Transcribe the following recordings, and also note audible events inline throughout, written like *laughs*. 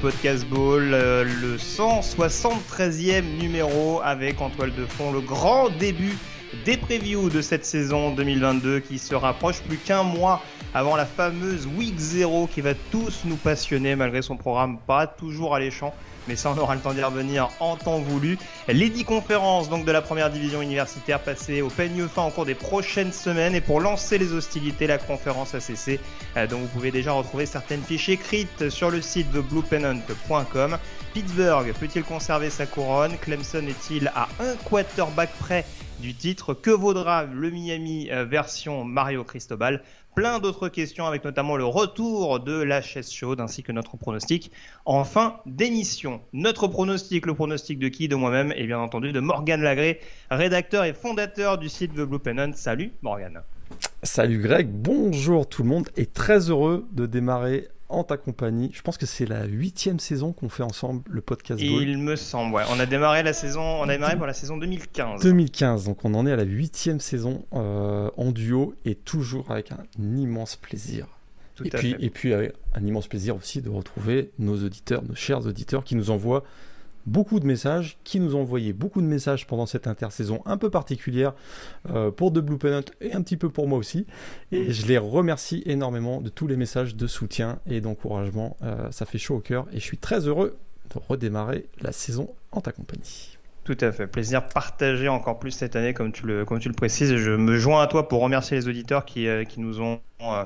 Podcast Ball, euh, le 173e numéro avec en toile de fond le grand début des previews de cette saison 2022 qui se rapproche plus qu'un mois avant la fameuse Week 0 qui va tous nous passionner malgré son programme pas toujours alléchant mais ça on aura le temps d'y revenir en temps voulu. Les 10 conférences donc de la première division universitaire passées au peigne fin au cours des prochaines semaines et pour lancer les hostilités la conférence ACC euh, dont vous pouvez déjà retrouver certaines fiches écrites sur le site thebluepennant.com. Pittsburgh peut-il conserver sa couronne? Clemson est-il à un quarterback près du titre Que vaudra le Miami euh, version Mario Cristobal? Plein d'autres questions avec notamment le retour de la chaise chaude ainsi que notre pronostic en fin d'émission. Notre pronostic, le pronostic de qui? De moi-même et bien entendu de Morgan Lagré, rédacteur et fondateur du site The Blue Pennant. Salut Morgan. Salut Greg, bonjour tout le monde et très heureux de démarrer en ta compagnie. Je pense que c'est la huitième saison qu'on fait ensemble le podcast. Il me semble, ouais. On a démarré la saison, on a démarré pour la saison 2015. 2015, donc on en est à la huitième saison euh, en duo et toujours avec un immense plaisir. Tout et à puis, fait. et puis avec un immense plaisir aussi de retrouver nos auditeurs, nos chers auditeurs qui nous envoient beaucoup de messages, qui nous ont envoyé beaucoup de messages pendant cette intersaison un peu particulière euh, pour The Blue Pennant et un petit peu pour moi aussi. Et je les remercie énormément de tous les messages de soutien et d'encouragement. Euh, ça fait chaud au cœur et je suis très heureux de redémarrer la saison en ta compagnie. Tout à fait. Plaisir partagé encore plus cette année, comme tu le, comme tu le précises. Je me joins à toi pour remercier les auditeurs qui, euh, qui nous ont euh,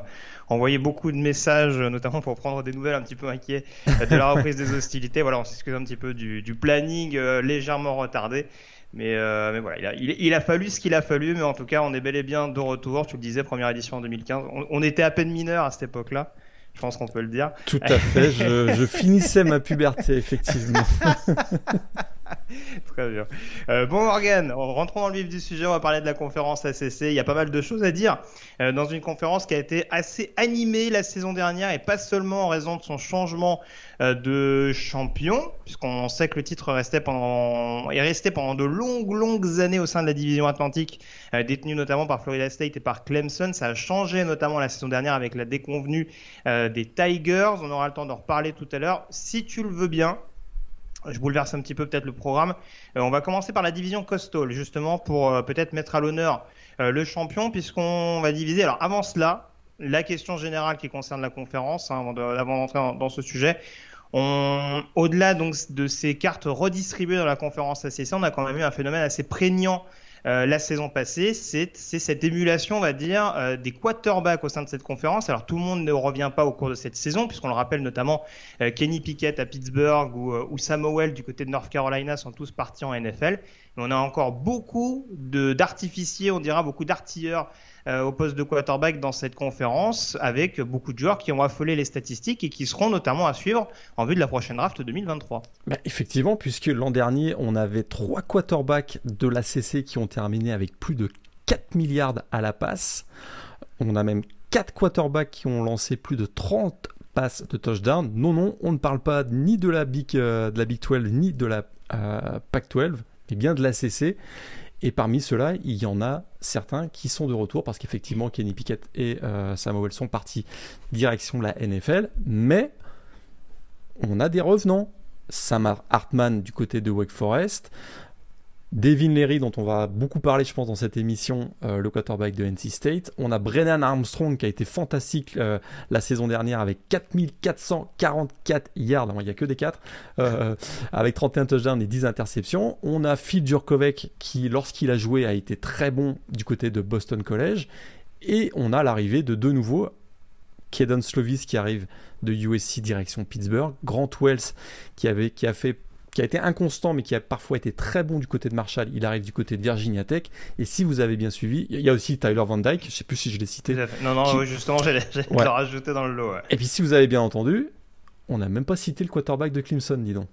envoyé beaucoup de messages, euh, notamment pour prendre des nouvelles un petit peu inquiets de la reprise des hostilités. Voilà, on s'excuse un petit peu du, du planning euh, légèrement retardé. Mais, mais voilà, il a, il, il a fallu ce qu'il a fallu, mais en tout cas, on est bel et bien de retour. Tu le disais, première édition en 2015. On, on était à peine mineurs à cette époque-là. Je pense qu'on peut le dire. Tout à fait, je, je finissais ma puberté, effectivement. *laughs* *laughs* Très bien. Euh, bon Morgan, rentrons dans le vif du sujet, on va parler de la conférence ACC. Il y a pas mal de choses à dire euh, dans une conférence qui a été assez animée la saison dernière et pas seulement en raison de son changement euh, de champion, puisqu'on sait que le titre restait pendant, est resté pendant de longues, longues années au sein de la division Atlantique, euh, détenu notamment par Florida State et par Clemson. Ça a changé notamment la saison dernière avec la déconvenue des Tigers. On aura le temps d'en reparler tout à l'heure. Si tu le veux bien, je bouleverse un petit peu peut-être le programme. Euh, on va commencer par la division Coastal, justement, pour euh, peut-être mettre à l'honneur euh, le champion, puisqu'on va diviser. Alors avant cela, la question générale qui concerne la conférence, hein, avant de- avant d'entrer dans, ce sujet. Au-delà donc de ces cartes redistribuées dans la conférence ACC, on a quand même eu un phénomène assez prégnant euh, la saison passée. C'est, cette émulation, on va dire, euh, des quarterbacks au sein de cette conférence. Alors tout le monde ne revient pas au cours de cette saison, puisqu'on le rappelle notamment euh, Kenny Pickett à Pittsburgh ou, euh, ou Sam Howell du côté de North Carolina sont tous partis en NFL. On a encore beaucoup d'artificiers, on dira beaucoup d'artilleurs euh, au poste de quarterback dans cette conférence, avec beaucoup de joueurs qui ont affolé les statistiques et qui seront notamment à suivre en vue de la prochaine draft 2023. Bah, effectivement, puisque l'an dernier, on avait trois quarterbacks de l'ACC qui ont terminé avec plus de 4 milliards à la passe. On a même quatre quarterbacks qui ont lancé plus de 30 passes de touchdown. Non, non, on ne parle pas ni de la Big, euh, de la Big 12 ni de la euh, Pac 12, mais bien de l'ACC. Et parmi ceux-là, il y en a certains qui sont de retour parce qu'effectivement, Kenny Pickett et euh, Sam Howell sont partis direction la NFL. Mais on a des revenants. Sam Hartman du côté de Wake Forest. Devin Leary, dont on va beaucoup parler, je pense, dans cette émission, euh, le quarterback de NC State. On a Brennan Armstrong qui a été fantastique euh, la saison dernière avec 4444 yards, il n'y a que des 4, euh, avec 31 touchdowns et 10 interceptions. On a Phil Jurkovec qui, lorsqu'il a joué, a été très bon du côté de Boston College. Et on a l'arrivée de deux nouveaux Kedon Slovis qui arrive de USC direction Pittsburgh, Grant Wells qui, avait, qui a fait qui a été inconstant mais qui a parfois été très bon du côté de Marshall, il arrive du côté de Virginia Tech. Et si vous avez bien suivi, il y a aussi Tyler Van Dyke, je sais plus si je l'ai cité. Non, non, justement, j'allais le rajouter dans le lot. Et puis si vous avez bien entendu, on n'a même pas cité le quarterback de Clemson, dis donc.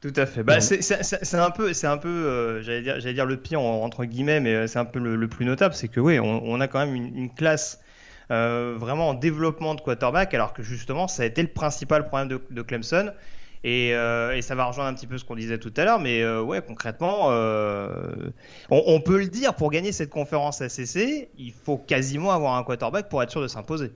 Tout à fait. Bah, c'est un peu, c'est un peu, euh, j'allais dire, j'allais dire le pire entre guillemets, mais euh, c'est un peu le, plus notable, c'est que oui, on, a quand même une, classe euh, vraiment en développement de quarterback, alors que justement, ça a été le principal problème de, Clemson. Et, ça va rejoindre un petit peu ce qu'on disait tout à l'heure, mais ouais, concrètement, on, peut le dire, pour gagner cette conférence ACC, il faut quasiment avoir un quarterback pour être sûr de s'imposer.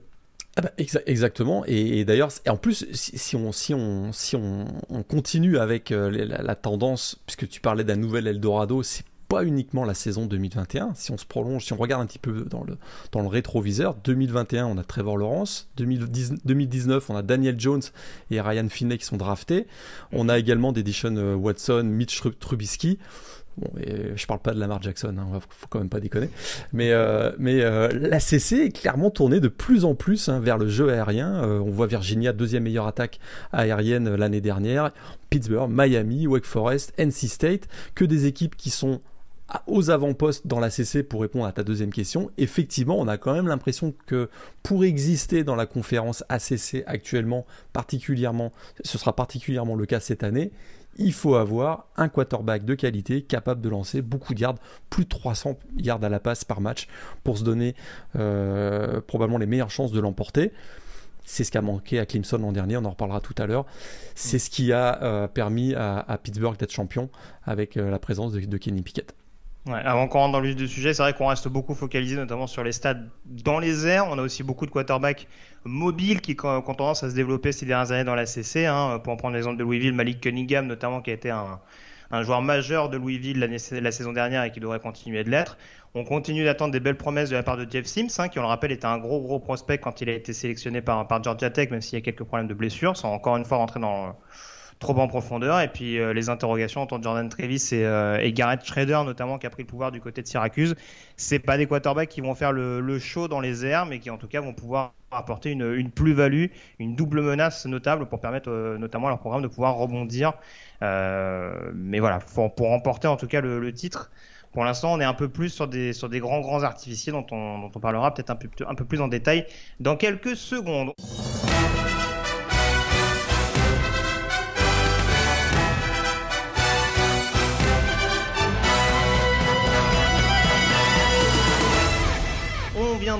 Ah bah, exactement. Et, d'ailleurs, en plus, si, on, si, on, si on, continue avec euh, la, tendance, puisque tu parlais d'un nouvel Eldorado, c'est pas uniquement la saison 2021. Si on se prolonge, si on regarde un petit peu dans le, dans le rétroviseur, 2021, on a Trevor Lawrence. 2019, on a Daniel Jones et Ryan Finney qui sont draftés. On a également des euh, Watson, Mitch Trubisky. Bon, je parle pas de Lamar Jackson, hein, faut quand même pas déconner. Mais, euh, mais euh, la CC est clairement tournée de plus en plus hein, vers le jeu aérien. Euh, on voit Virginia, deuxième meilleure attaque aérienne l'année dernière. Pittsburgh, Miami, Wake Forest, NC State, que des équipes qui sont aux avant-postes dans la CC pour répondre à ta deuxième question. Effectivement, on a quand même l'impression que pour exister dans la conférence ACC actuellement, particulièrement, ce sera particulièrement le cas cette année, il faut avoir un quarterback de qualité capable de lancer beaucoup de yards, plus de 300 yards à la passe par match pour se donner euh, probablement les meilleures chances de l'emporter. C'est ce qui a manqué à Clemson l'an dernier, on en reparlera tout à l'heure. C'est ce qui a euh, permis à, Pittsburgh d'être champion avec euh, la présence de Kenny Pickett. Ouais, avant qu'on rentre dans le vif du sujet, c'est vrai qu'on reste beaucoup focalisé notamment sur les stades dans les airs. On a aussi beaucoup de quarterbacks mobiles qui, ont tendance à se développer ces dernières années dans la CC. Hein. Pour en prendre l'exemple de Louisville, Malik Cunningham notamment, qui a été un, un joueur majeur de Louisville la saison dernière et qui devrait continuer de l'être. On continue d'attendre des belles promesses de la part de Jeff Sims, hein, qui on le rappelle était un gros gros prospect quand il a été sélectionné par, par Georgia Tech, même s'il y a quelques problèmes de blessure, sans encore une fois rentrer dans trop en profondeur. Et puis euh, les interrogations de Jordan Travis et, euh, et, Garrett Schrader, notamment, qui a pris le pouvoir du côté de Syracuse. C'est pas des quarterbacks qui vont faire le, show dans les airs, mais qui en tout cas vont pouvoir apporter une, plus-value, une double menace notable pour permettre euh, notamment à leur programme de pouvoir rebondir. mais voilà, pour, pour, remporter en tout cas le, titre. Pour l'instant, on est un peu plus sur des, sur des grands, grands artificiers dont on, dont on parlera peut-être un peu, un peu plus en détail dans quelques secondes.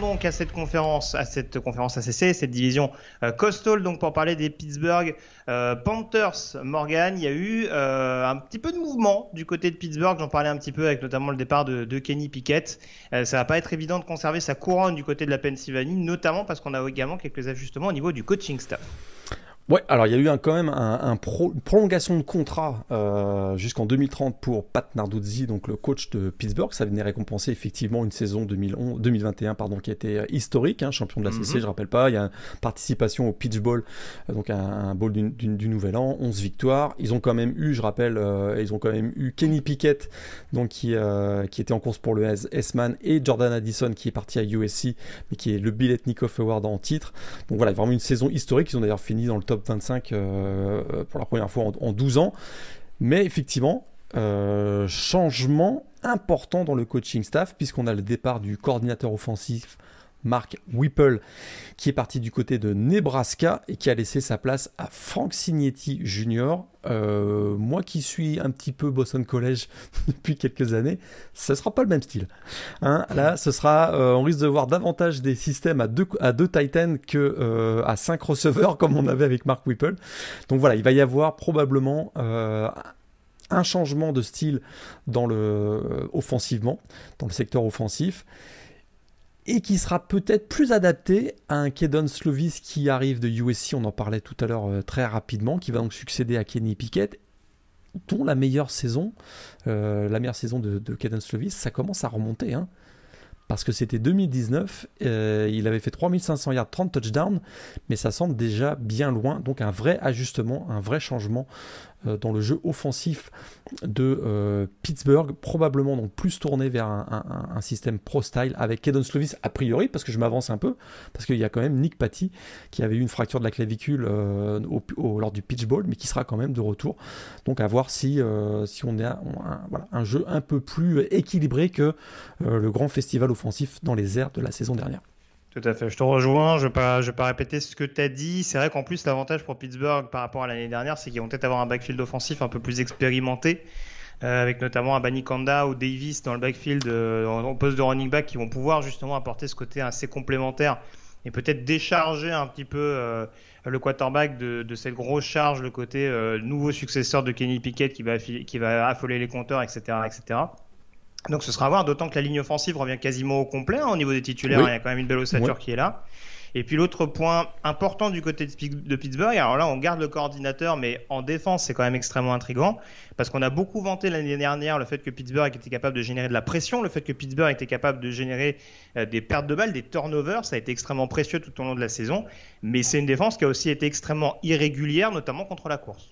Donc à cette conférence, à cette conférence ACC, cette division euh, Coastal, donc pour parler des Pittsburgh euh, Panthers. Morgan, il y a eu euh, un petit peu de mouvement du côté de Pittsburgh. J'en parlais un petit peu avec notamment le départ de, de Kenny Pickett. ça va pas être évident de conserver sa couronne du côté de la Pennsylvanie, notamment parce qu'on a également quelques ajustements au niveau du coaching staff. Ouais, alors il y a eu un, quand même un, une prolongation de contrat euh, jusqu'en 2030 pour Pat Narduzzi, donc le coach de Pittsburgh. Ça venait récompenser effectivement une saison 2011, 2021 pardon, qui a été euh, historique, hein, champion de la CC, mhm. je rappelle pas. Il y a une participation au Pitch Bowl, euh, donc un, un bowl du, Nouvel An, 11 victoires. Ils ont quand même eu, je rappelle, ils ont quand même eu Kenny Pickett, donc qui, qui était en course pour le S-Man, et Jordan Addison qui est parti à USC, mais qui est le Biletnikoff Award en titre. Donc voilà, vraiment une saison historique. Ils ont d'ailleurs fini dans le top 25 euh, pour la première fois en, 12 ans. Mais effectivement, euh, changement important dans le coaching staff, puisqu'on a le départ du coordinateur offensif Mark Whipple, qui est parti du côté de Nebraska et qui a laissé sa place à Frank Signetti Jr. Euh, moi qui suis un petit peu Boston College *laughs* depuis quelques années, ce sera pas le même style. Hein. là, ce sera, euh, on risque de voir davantage des systèmes à deux, à deux Titans que euh, à cinq receveurs comme on avait avec Mark Whipple. Donc voilà, il va y avoir probablement un changement de style dans le offensivement, dans le secteur offensif et qui sera peut-être plus adapté à un Kedon Slovis qui arrive de USC, on en parlait tout à l'heure euh, très rapidement, qui va donc succéder à Kenny Pickett, dont la meilleure saison, euh, la meilleure saison de, de Slovis, ça commence à remonter. Hein parce que c'était 2019, euh, il avait fait 3500 yards, 30 touchdowns, mais ça semble déjà bien loin, donc un vrai ajustement, un vrai changement dans le jeu offensif de Pittsburgh, probablement donc plus tourné vers un, système pro-style avec Kedon Slovis a priori, parce que je m'avance un peu, parce qu'il y a quand même Nick Patty qui avait eu une fracture de la clavicule lors du pitch ball, mais qui sera quand même de retour. Donc à voir si, si on a un, voilà, un jeu un peu plus équilibré que le grand festival offensif dans les airs de la saison dernière. Tout à fait, je te rejoins, je ne vais, pas, répéter ce que tu as dit. C'est vrai qu'en plus, l'avantage pour Pittsburgh par rapport à l'année dernière, c'est qu'ils vont peut-être avoir un backfield offensif un peu plus expérimenté, euh, avec notamment un Bani Kanda ou Davis dans le backfield euh, en poste de running back qui vont pouvoir justement apporter ce côté assez complémentaire et peut-être décharger un petit peu euh, le quarterback de, de, cette grosse charge, le côté nouveau successeur de Kenny Pickett qui va, qui va affoler les compteurs, etc. etc. Donc ce sera à voir, d'autant que la ligne offensive revient quasiment au complet hein, au niveau des titulaires. Il y a quand même une belle ossature qui est là. Et puis l'autre point important du côté de Pittsburgh, alors là on garde le coordinateur, mais en défense c'est quand même extrêmement intrigant, parce qu'on a beaucoup vanté l'année dernière le fait que Pittsburgh était capable de générer de la pression, le fait que Pittsburgh était capable de générer euh, des pertes de balles, des turnovers, ça a été extrêmement précieux tout au long de la saison, mais c'est une défense qui a aussi été extrêmement irrégulière, notamment contre la course.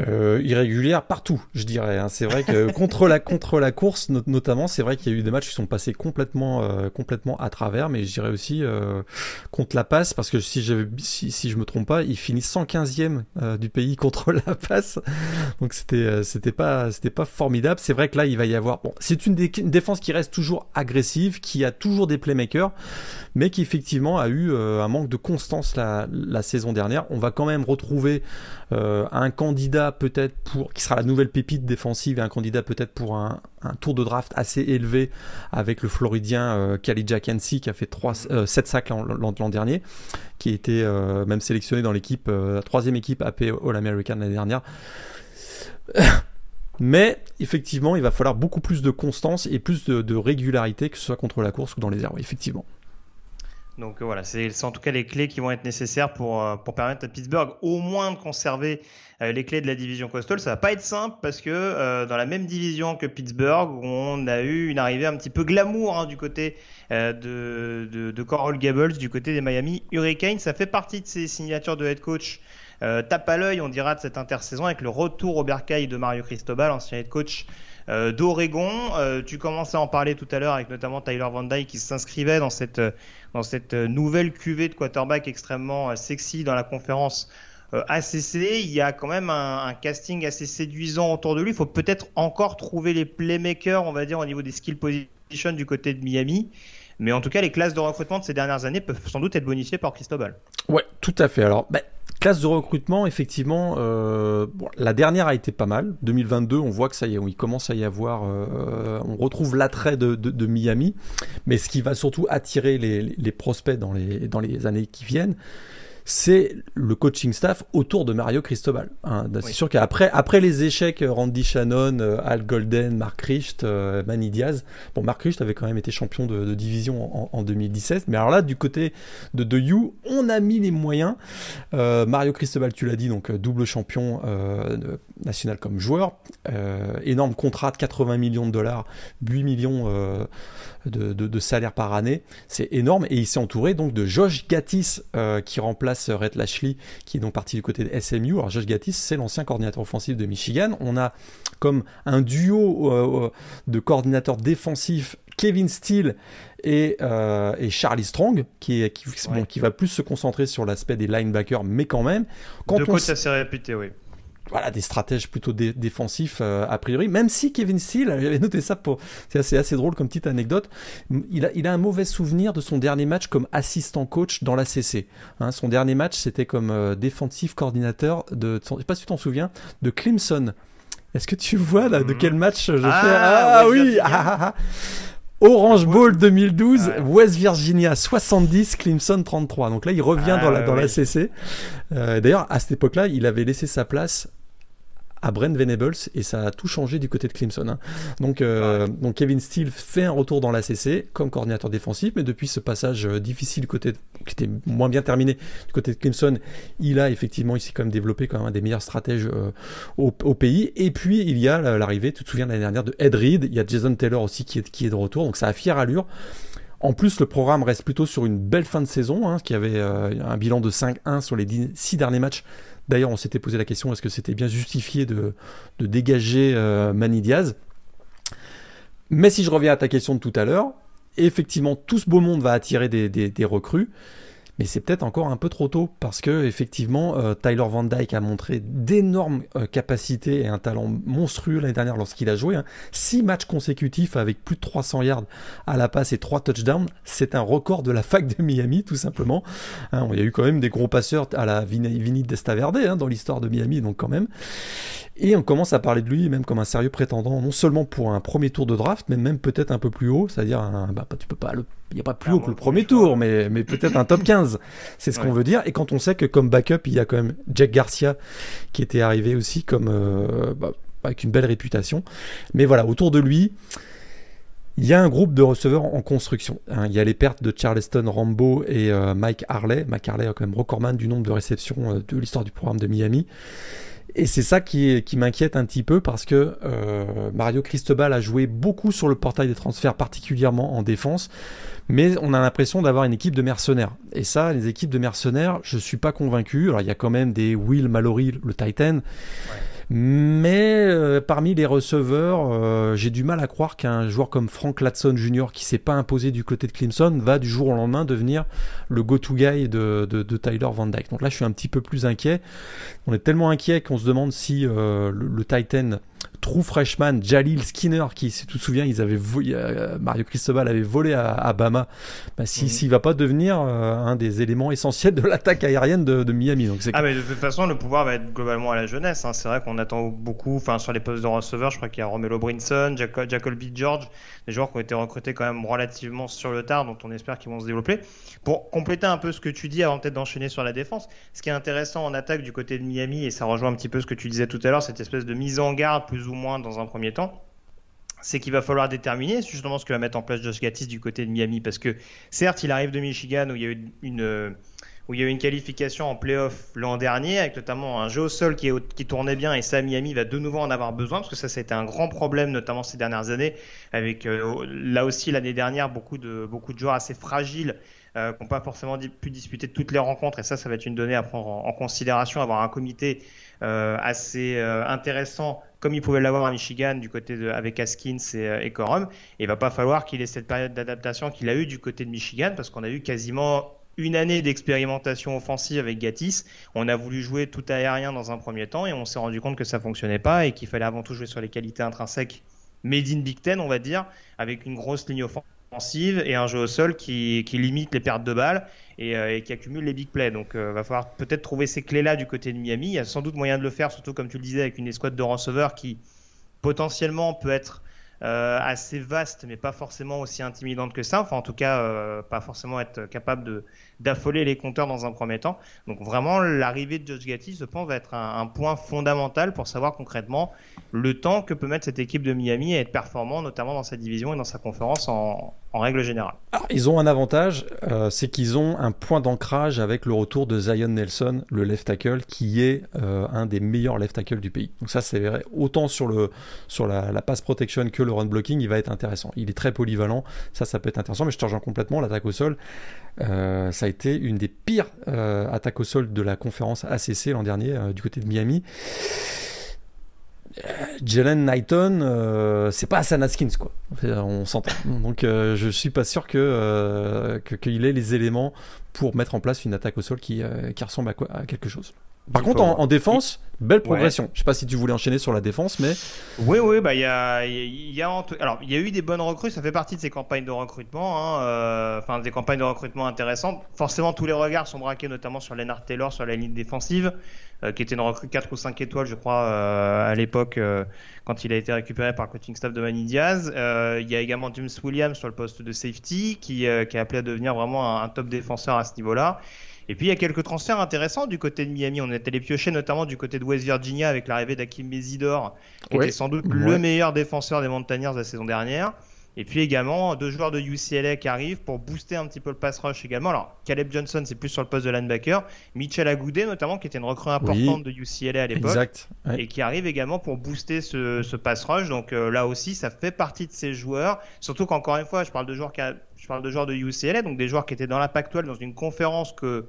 Euh, irrégulière partout, je dirais. Hein. C'est vrai que *laughs* contre la contre la course, notamment, c'est vrai qu'il y a eu des matchs qui sont passés complètement euh, complètement à travers, mais je dirais aussi euh, contre la passe, parce que si je si, si je me trompe pas, il finit 115e du pays *laughs* contre la passe, donc c'était c'était pas c'était pas formidable. C'est vrai que là, il va y avoir bon, c'est une, une, défense qui reste toujours agressive, qui a toujours des playmakers, mais qui effectivement a eu un manque de constance la saison dernière. On va quand même retrouver un candidat peut-être pour qui sera la nouvelle pépite défensive et un candidat peut-être pour un, tour de draft assez élevé avec le Floridien euh, Khalid qui a fait 3, 7 euh, sacs l'an dernier, qui a été euh, même sélectionné dans l'équipe la troisième équipe AP All American l'année dernière. *laughs* Mais effectivement, il va falloir beaucoup plus de constance et plus de, régularité, que ce soit contre la course ou dans les airs. effectivement. Donc voilà, c'est en tout cas les clés qui vont être nécessaires pour, pour permettre à Pittsburgh au moins de conserver euh, les clés de la division Coastal. Ça va pas être simple parce que euh, dans la même division que Pittsburgh, on a eu une arrivée un petit peu glamour hein, du côté euh, de, de, Coral Gables, du côté des Miami Hurricanes. Ça fait partie de ces signatures de head coach. tape à l'œil, on dira, de cette intersaison avec le retour au bercail de Mario Cristobal, ancien head coach d'Oregon. tu commençais à en parler tout à l'heure avec notamment Tyler Van Dyke qui s'inscrivait dans cette, dans cette nouvelle cuvée de quarterback extrêmement sexy dans la conférence euh, ACC, il y a quand même un, casting assez séduisant autour de lui. Il faut peut-être encore trouver les playmakers, on va dire, au niveau des skill positions du côté de Miami. Mais en tout cas, les classes de recrutement de ces dernières années peuvent sans doute être bonifiées par Cristobal. Ouais, tout à fait. Alors, bah, classe de recrutement, effectivement, euh, la dernière a été pas mal. 2022, on voit que ça y est, il commence à y avoir, euh, on retrouve l'attrait de, Miami. Mais ce qui va surtout attirer les, les prospects dans les, dans les années qui viennent, c'est le coaching staff autour de Mario Cristobal. Hein. C'est sûr qu'après après les échecs, euh, Randy Shannon, euh, Al Golden, Mark Richt, euh, Manny Diaz, bon, Mark Richt avait quand même été champion de, division en, 2017, mais alors là, du côté de, de You, on a mis les moyens. Mario Cristobal, tu l'as dit, donc double champion national comme joueur, énorme contrat de 80 millions de dollars, 8 millions de, de, salaire par année, c'est énorme, et il s'est entouré donc de Josh Gattis qui remplace Red Lashley, qui est donc parti du côté de SMU. Alors Josh Gattis, c'est l'ancien coordinateur offensif de Michigan. On a comme un duo euh, euh, de coordinateurs défensifs Kevin Steele et, euh, et, Charlie Strong, qui, est, qui, va plus se concentrer sur l'aspect des linebackers, mais quand même. Quand de on assez réputé, oui voilà, des stratèges plutôt défensifs euh, a priori. Même si Kevin Steele, *laughs* j'avais noté ça pour, c'est assez, assez drôle comme petite anecdote. Il a, il a un mauvais souvenir de son dernier match comme assistant coach dans la CC. Hein, son dernier match, c'était comme euh, défensif coordinateur de, je sais pas si tu t'en souviens, de Clemson. Est-ce que tu vois là de quel match je ah, fais? Ah oui, ah, ah, Orange Bowl 2012, West Virginia 70, Clemson 33. Donc là, il revient dans la, dans la CC. Euh, D'ailleurs, à cette époque-là, il avait laissé sa place à Brent Venables et ça a tout changé du côté de Clemson. Hein. Donc, euh, donc Kevin Steele fait un retour dans la CC comme coordinateur défensif, mais depuis ce passage euh, difficile qui était moins bien terminé du côté de Clemson, il a effectivement il s'est quand même développé comme un des meilleurs stratèges euh, au, pays. Et puis il y a l'arrivée, tu te souviens l'année dernière de Ed Reed, il y a Jason Taylor aussi qui est, qui est de retour, donc ça a fière allure. En plus, le programme reste plutôt sur une belle fin de saison, hein, qui avait un bilan de 5-1 sur les 6 derniers matchs D'ailleurs, on s'était posé la question est-ce que c'était bien justifié de, dégager euh, Manny Diaz? Mais si je reviens à ta question de tout à l'heure, effectivement, tout ce beau monde va attirer des recrues mais c'est peut-être encore un peu trop tôt parce que effectivement euh, Tyler Van Dyke a montré d'énormes euh, capacités et un talent monstrueux l'année dernière lorsqu'il a joué. Hein. Six matchs consécutifs avec plus de 300 yards à la passe et trois touchdowns, c'est un record de la fac de Miami tout simplement. Hein, il y a eu quand même des gros passeurs à la Vinny Destaverde hein, dans l'histoire de Miami, donc quand même. Et on commence à parler de lui même comme un sérieux prétendant, non seulement pour un premier tour de draft, mais même peut-être un peu plus haut, c'est-à-dire, bah, tu peux pas, il n'y a pas plus haut que le premier tour, mais, mais peut-être un top 15, c'est ce qu'on veut dire. Et quand on sait que comme backup, il y a quand même Jack Garcia qui était arrivé aussi comme euh, bah, avec une belle réputation. Mais voilà, autour de lui, il y a un groupe de receveurs en construction. Hein. il y a les pertes de Charleston Rambo et euh, Mike Harley. Mike Harley est quand même recordman du nombre de réceptions euh, de l'histoire du programme de Miami. Et c'est ça qui, qui m'inquiète un petit peu parce que euh, Mario Cristobal a joué beaucoup sur le portail des transferts, particulièrement en défense, mais on a l'impression d'avoir une équipe de mercenaires. Et ça, les équipes de mercenaires, je suis pas convaincu. Alors il y a quand même des Will Mallory, le Titan. Mais euh, parmi les receveurs, euh, j'ai du mal à croire qu'un joueur comme Frank Latson Jr., qui s'est pas imposé du côté de Clemson, va du jour au lendemain devenir le go-to guy de, de, Tyler Van Dyke. Donc là, je suis un petit peu plus inquiet. On est tellement inquiet qu'on se demande si euh, le, Titan true freshman Jalil Skinner, qui, si tu te souviens, ils avaient euh, Mario Cristobal avait volé à, Bama, bah, s'il si, mhm. va pas devenir euh, un des éléments essentiels de l'attaque aérienne de, Miami. Donc ah, mais de toute façon, le pouvoir va être globalement à la jeunesse. Hein. C'est vrai qu'on attend beaucoup, enfin, sur les postes de receveur, je crois qu'il y a Romelo Brinson, Jacoby George, des joueurs qui ont été recrutés quand même relativement sur le tard, dont on espère qu'ils vont se développer. Pour compléter un peu ce que tu dis avant peut-être d'enchaîner sur la défense, ce qui est intéressant en attaque du côté de Miami, et ça rejoint un petit peu ce que tu disais tout à l'heure, cette espèce de mise en garde plus ou moins dans un premier temps, c'est qu'il va falloir déterminer justement ce que va mettre en place Josh Gattis du côté de Miami, parce que certes, il arrive de Michigan où il y a eu une, où il y a eu une qualification en playoff l'an dernier, avec notamment un jeu au sol qui, tournait bien, et ça, Miami va de nouveau en avoir besoin, parce que ça, été un grand problème, notamment ces dernières années, avec euh, là aussi l'année dernière, beaucoup de, beaucoup de joueurs assez fragiles euh, qui n'ont pas forcément pu disputer toutes les rencontres, et ça, ça va être une donnée à prendre en, considération, avoir un comité euh, assez euh, intéressant, comme il pouvait l'avoir à Michigan du côté de, avec Askins et, et Corum. Il va pas falloir qu'il ait cette période d'adaptation qu'il a eu du côté de Michigan, parce qu'on a eu quasiment une année d'expérimentation offensive avec Gatis. On a voulu jouer tout aérien dans un premier temps et on s'est rendu compte que ça fonctionnait pas et qu'il fallait avant tout jouer sur les qualités intrinsèques made in Big Ten, on va dire, avec une grosse ligne offensive et un jeu au sol qui, limite les pertes de balles euh, et, qui accumule les big plays. Donc, euh, va falloir peut-être trouver ces clés-là du côté de Miami. Il y a sans doute moyen de le faire, surtout comme tu le disais, avec une escouade de receveurs qui potentiellement peut être euh, assez vaste, mais pas forcément aussi intimidante que ça. Enfin, en tout cas, pas forcément être capable de d'affoler les compteurs dans un premier temps. Donc vraiment, l'arrivée de Josh Gatti, je pense, va être un, point fondamental pour savoir concrètement le temps que peut mettre cette équipe de Miami à être performant, notamment dans sa division et dans sa conférence en, règle générale. ils ont un avantage, euh, c'est qu'ils ont un point d'ancrage avec le retour de Zion Nelson, le left tackle, qui est euh, un des meilleurs left tackles du pays. Donc ça, c'est vrai, autant sur, le, sur la, la, pass protection que le run blocking, il va être intéressant. Il est très polyvalent, ça, ça peut être intéressant, mais je te rejoins complètement, l'attaque au sol, euh, ça a été une des pires euh, attaques au sol de la conférence ACC l'an dernier euh, du côté de Miami. Jalen Knighton, c'est pas Hassan Haskins quoi. On s'entend. Donc je suis pas sûr que qu'il ait les éléments pour mettre en place une attaque au sol qui, qui ressemble à, à quelque chose. Par contre, en, défense, belle progression. Je Je sais pas si tu voulais enchaîner sur la défense, mais. Oui, oui, bah il y a, y a, alors il y a eu des bonnes recrues. Ça fait partie de ces campagnes de recrutement, hein, euh, enfin des campagnes de recrutement intéressantes. Forcément, tous les regards sont braqués, notamment sur Leonard Taylor, sur la ligne défensive, euh, qui était une recrue 4 ou 5 étoiles, je crois, euh, à l'époque quand il a été récupéré par le coaching staff de Manny Diaz. Il y a également James Williams sur le poste de safety, qui, qui a appelé à devenir vraiment un top défenseur à ce niveau-là. Et puis il y a quelques transferts intéressants du côté de Miami. On est allé piocher notamment du côté de West Virginia avec l'arrivée d'Akim Mesidor, qui était sans doute le meilleur défenseur des Mountaineers de la saison dernière. Et puis également deux joueurs de UCLA qui arrivent pour booster un petit peu le pass rush également. Alors Caleb Johnson c'est plus sur le poste de linebacker, Mitchell Agoudé notamment qui était une recrue importante de UCLA à l'époque et qui arrive également pour booster ce, pass rush. Donc euh, là aussi ça fait partie de ces joueurs. Surtout qu'encore une fois je parle de joueurs qui je parle de joueurs de UCLA donc des joueurs qui étaient dans la Pac-12 dans une conférence que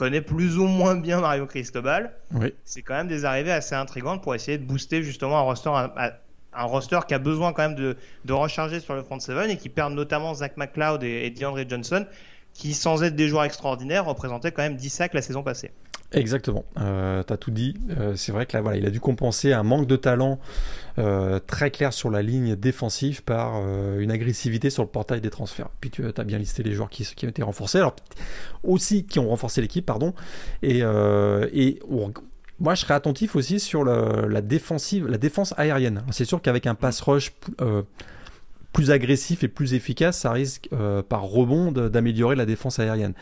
connaît plus ou moins bien Mario Cristobal. Oui. C'est quand même des arrivées assez intrigantes pour essayer de booster justement un roster, un, un roster qui a besoin quand même de, de recharger sur le front 7 et qui perd notamment Zach McLeod et, et DeAndre Johnson, qui sans être des joueurs extraordinaires représentaient quand même 10 sacs la saison passée. Exactement, euh, tu as tout dit. Euh, c'est vrai que là, voilà, il a dû compenser un manque de talent euh, très clair sur la ligne défensive par euh, une agressivité sur le portail des transferts. Puis tu as bien listé les joueurs qui, ont été renforcés, alors aussi qui ont renforcé l'équipe, pardon. Et, et moi, je serais attentif aussi sur la défensive, la défense aérienne. C'est sûr qu'avec un pass rush plus agressif et plus efficace, ça risque euh, par rebond d'améliorer la défense aérienne.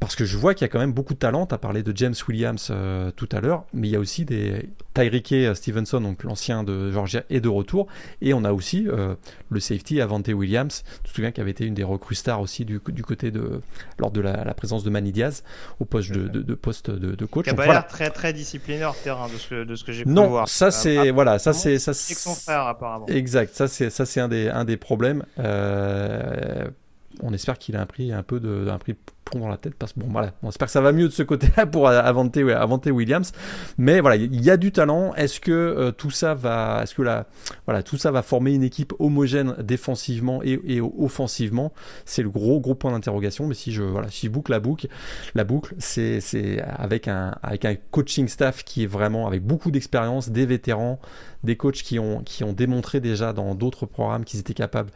Parce que je vois qu'il y a quand même beaucoup de talent. Tu as parlé de James Williams euh, tout à l'heure, mais il y a aussi des Tyreek Stevenson, donc l'ancien de Georgia, est de retour. Et on a aussi euh, le safety Avante Williams. Tu te souviens qu'il avait été une des recrues stars aussi du, du côté de lors de la, la, présence de Manny Diaz au poste de, de, de poste de, de coach. Qui a pas l'air très très discipliné hors terrain de ce que, de ce que j'ai pu non, voir. Non, ça c'est voilà, ça c'est son frère apparemment. Exact, ça c'est ça c'est un des un des problèmes. On espère qu'il a un prix un peu de prix dans la tête parce que bon voilà. On espère que ça va mieux de ce côté-là pour Avante Williams. Mais voilà il y a du talent. Est-ce que euh, tout ça va est-ce que la voilà tout ça va former une équipe homogène défensivement et, offensivement? C'est le gros gros point d'interrogation. Mais si je voilà si je boucle la boucle la boucle c'est c'est avec un avec un coaching staff qui est vraiment avec beaucoup d'expérience des vétérans des coachs qui ont qui ont démontré déjà dans d'autres programmes qu'ils étaient capables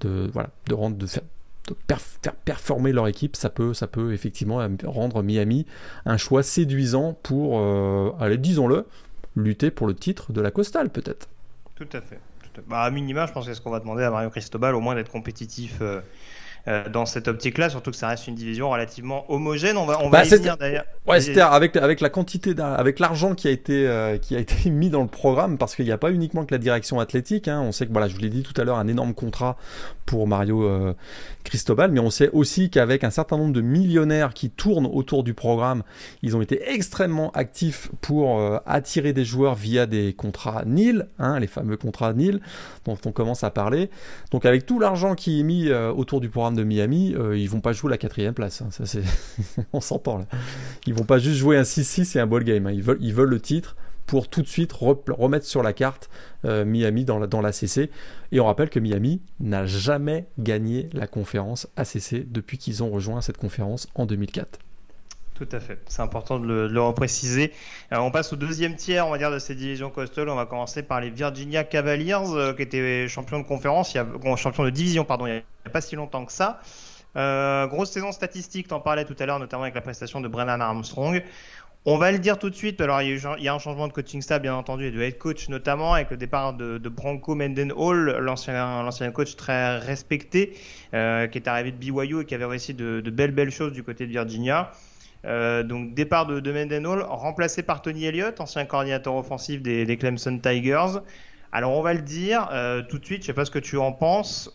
de voilà de rendre de faire faire performer leur équipe, ça peut, ça peut effectivement rendre Miami un choix séduisant pour, euh, allez, disons-le, lutter pour le titre de la Costale peut-être. Tout à fait. À... Bah, à minima, je pense que c'est ce qu'on va demander à Mario Cristobal, au moins d'être compétitif. Euh... Euh, dans cette optique-là, surtout que ça reste une division relativement homogène. On va, on bah, va y venir d'ailleurs. Ouais, c'est-à-dire avec avec la quantité, avec l'argent qui a été euh, qui a été *laughs* mis dans le programme, parce qu'il n'y a pas uniquement que la direction athlétique. Hein. On sait que voilà, je vous l'ai dit tout à l'heure, un énorme contrat pour Mario euh, Cristobal, mais on sait aussi qu'avec un certain nombre de millionnaires qui tournent autour du programme, ils ont été extrêmement actifs pour attirer des joueurs via des contrats NIL, hein, les fameux contrats NIL dont on commence à parler. Donc avec tout l'argent qui est mis autour du programme de Miami, euh, ils vont pas jouer la quatrième place. Hein. Ça c'est, *laughs* on s'entend là. Ils vont pas juste jouer un 6-6 et un ball game. Hein. Ils veulent, le titre pour tout de suite remettre sur la carte euh, Miami dans la, dans l'ACC. Et on rappelle que Miami n'a jamais gagné la conférence ACC depuis qu'ils ont rejoint cette conférence en 2004. Tout à fait, c'est important de le, de repréciser. Alors, on passe au deuxième tiers, on va dire, de cette division coastal. On va commencer par les Virginia Cavaliers, euh, qui étaient champions de conférence, y a, champions de division, pardon, il n'y a pas si longtemps que ça. Euh, grosse saison statistique, t'en parlais tout à l'heure, notamment avec la prestation de Brennan Armstrong. On va le dire tout de suite, alors il y, a un changement de coaching staff bien entendu et de head coach notamment avec le départ de, de Mendenhall, l'ancien l'ancien coach très respecté euh, qui est arrivé de BYU et qui avait réussi de, de belles belles choses du côté de Virginia. Euh, donc départ de, de Mendenhall remplacé par Tony Elliott, ancien coordinateur offensif des, Clemson Tigers. Alors on va le dire euh, tout de suite, je sais pas ce que tu en penses.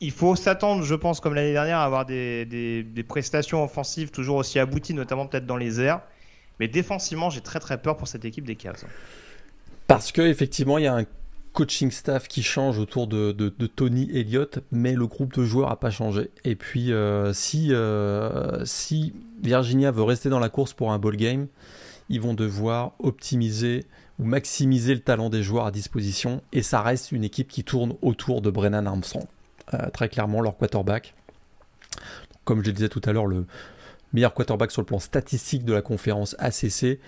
Il faut s'attendre, je pense, comme l'année dernière, à avoir des, des, des prestations offensives toujours aussi abouties, notamment peut-être dans les airs. Mais défensivement, j'ai très très peur pour cette équipe des Cavs. Parce que effectivement, il y a un coaching staff qui change autour de, de, Tony Elliott, mais le groupe de joueurs n'a pas changé. Et puis, euh, si, euh, si Virginia veut rester dans la course pour un ball game, ils vont devoir optimiser ou maximiser le talent des joueurs à disposition. Et ça reste une équipe qui tourne autour de Brennan Armstrong. Euh, très clairement, leur quarterback. Comme je le disais tout à l'heure, le, meilleur quarterback sur le plan statistique de la conférence ACC.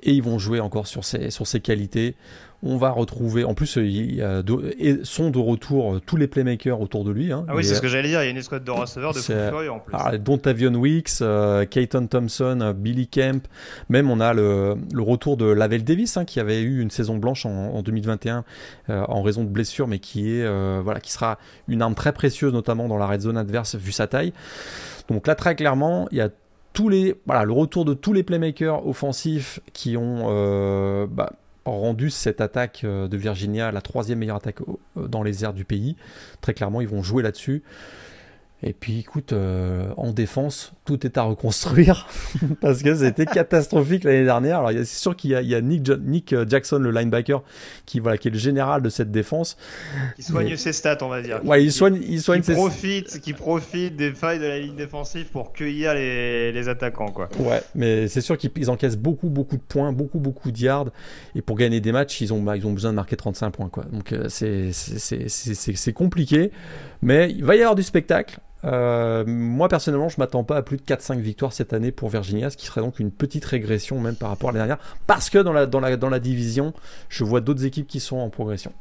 Et ils vont jouer encore sur sur ses qualités. On va retrouver, en plus, il y a de, et sont de retour tous les playmakers autour de lui. Hein. Ah oui, c'est ce que j'allais dire. Il y a une escouade de receveurs de furieux en plus. Alors, dont Tavion Weeks, euh, Keaton Thompson, euh, Billy Kemp. Même on a le, le retour de Lavelle Davis, hein, qui avait eu une saison blanche en, en 2021 euh, en raison de blessure, mais qui est euh, voilà, qui sera une arme très précieuse, notamment dans la red zone adverse vu sa taille. Donc là, très clairement, il y a tous les, voilà, le retour de tous les playmakers offensifs qui ont euh, bah, rendu cette attaque de Virginia la troisième meilleure attaque dans les airs du pays. Très clairement, ils vont jouer là-dessus. Et puis, écoute, euh, en défense, tout est à reconstruire *laughs* parce que c'était *laughs* catastrophique l'année dernière. Alors, c'est sûr qu'il y a, Nick, Nick, euh, Jackson, le linebacker, qui voilà, qui est le général de cette défense. Qui soigne ses stats, on va dire. Ouais, il soigne, il soigne qui profite, qui profite des failles de la ligne défensive pour cueillir les, les attaquants, quoi. Ouais, mais c'est sûr qu'ils encaissent beaucoup, beaucoup de points, beaucoup, beaucoup de yards. Et pour gagner des matchs, ils ont, bah, ils ont besoin de marquer 35 points, quoi. Donc, euh, c'est compliqué, mais il va y avoir du spectacle. Euh, moi personnellement, je m'attends pas à plus de 4-5 victoires cette année pour Virginia, ce qui serait donc une petite régression même par rapport à l'année dernière, parce que dans la, la, la division, je vois d'autres équipes qui sont en progression.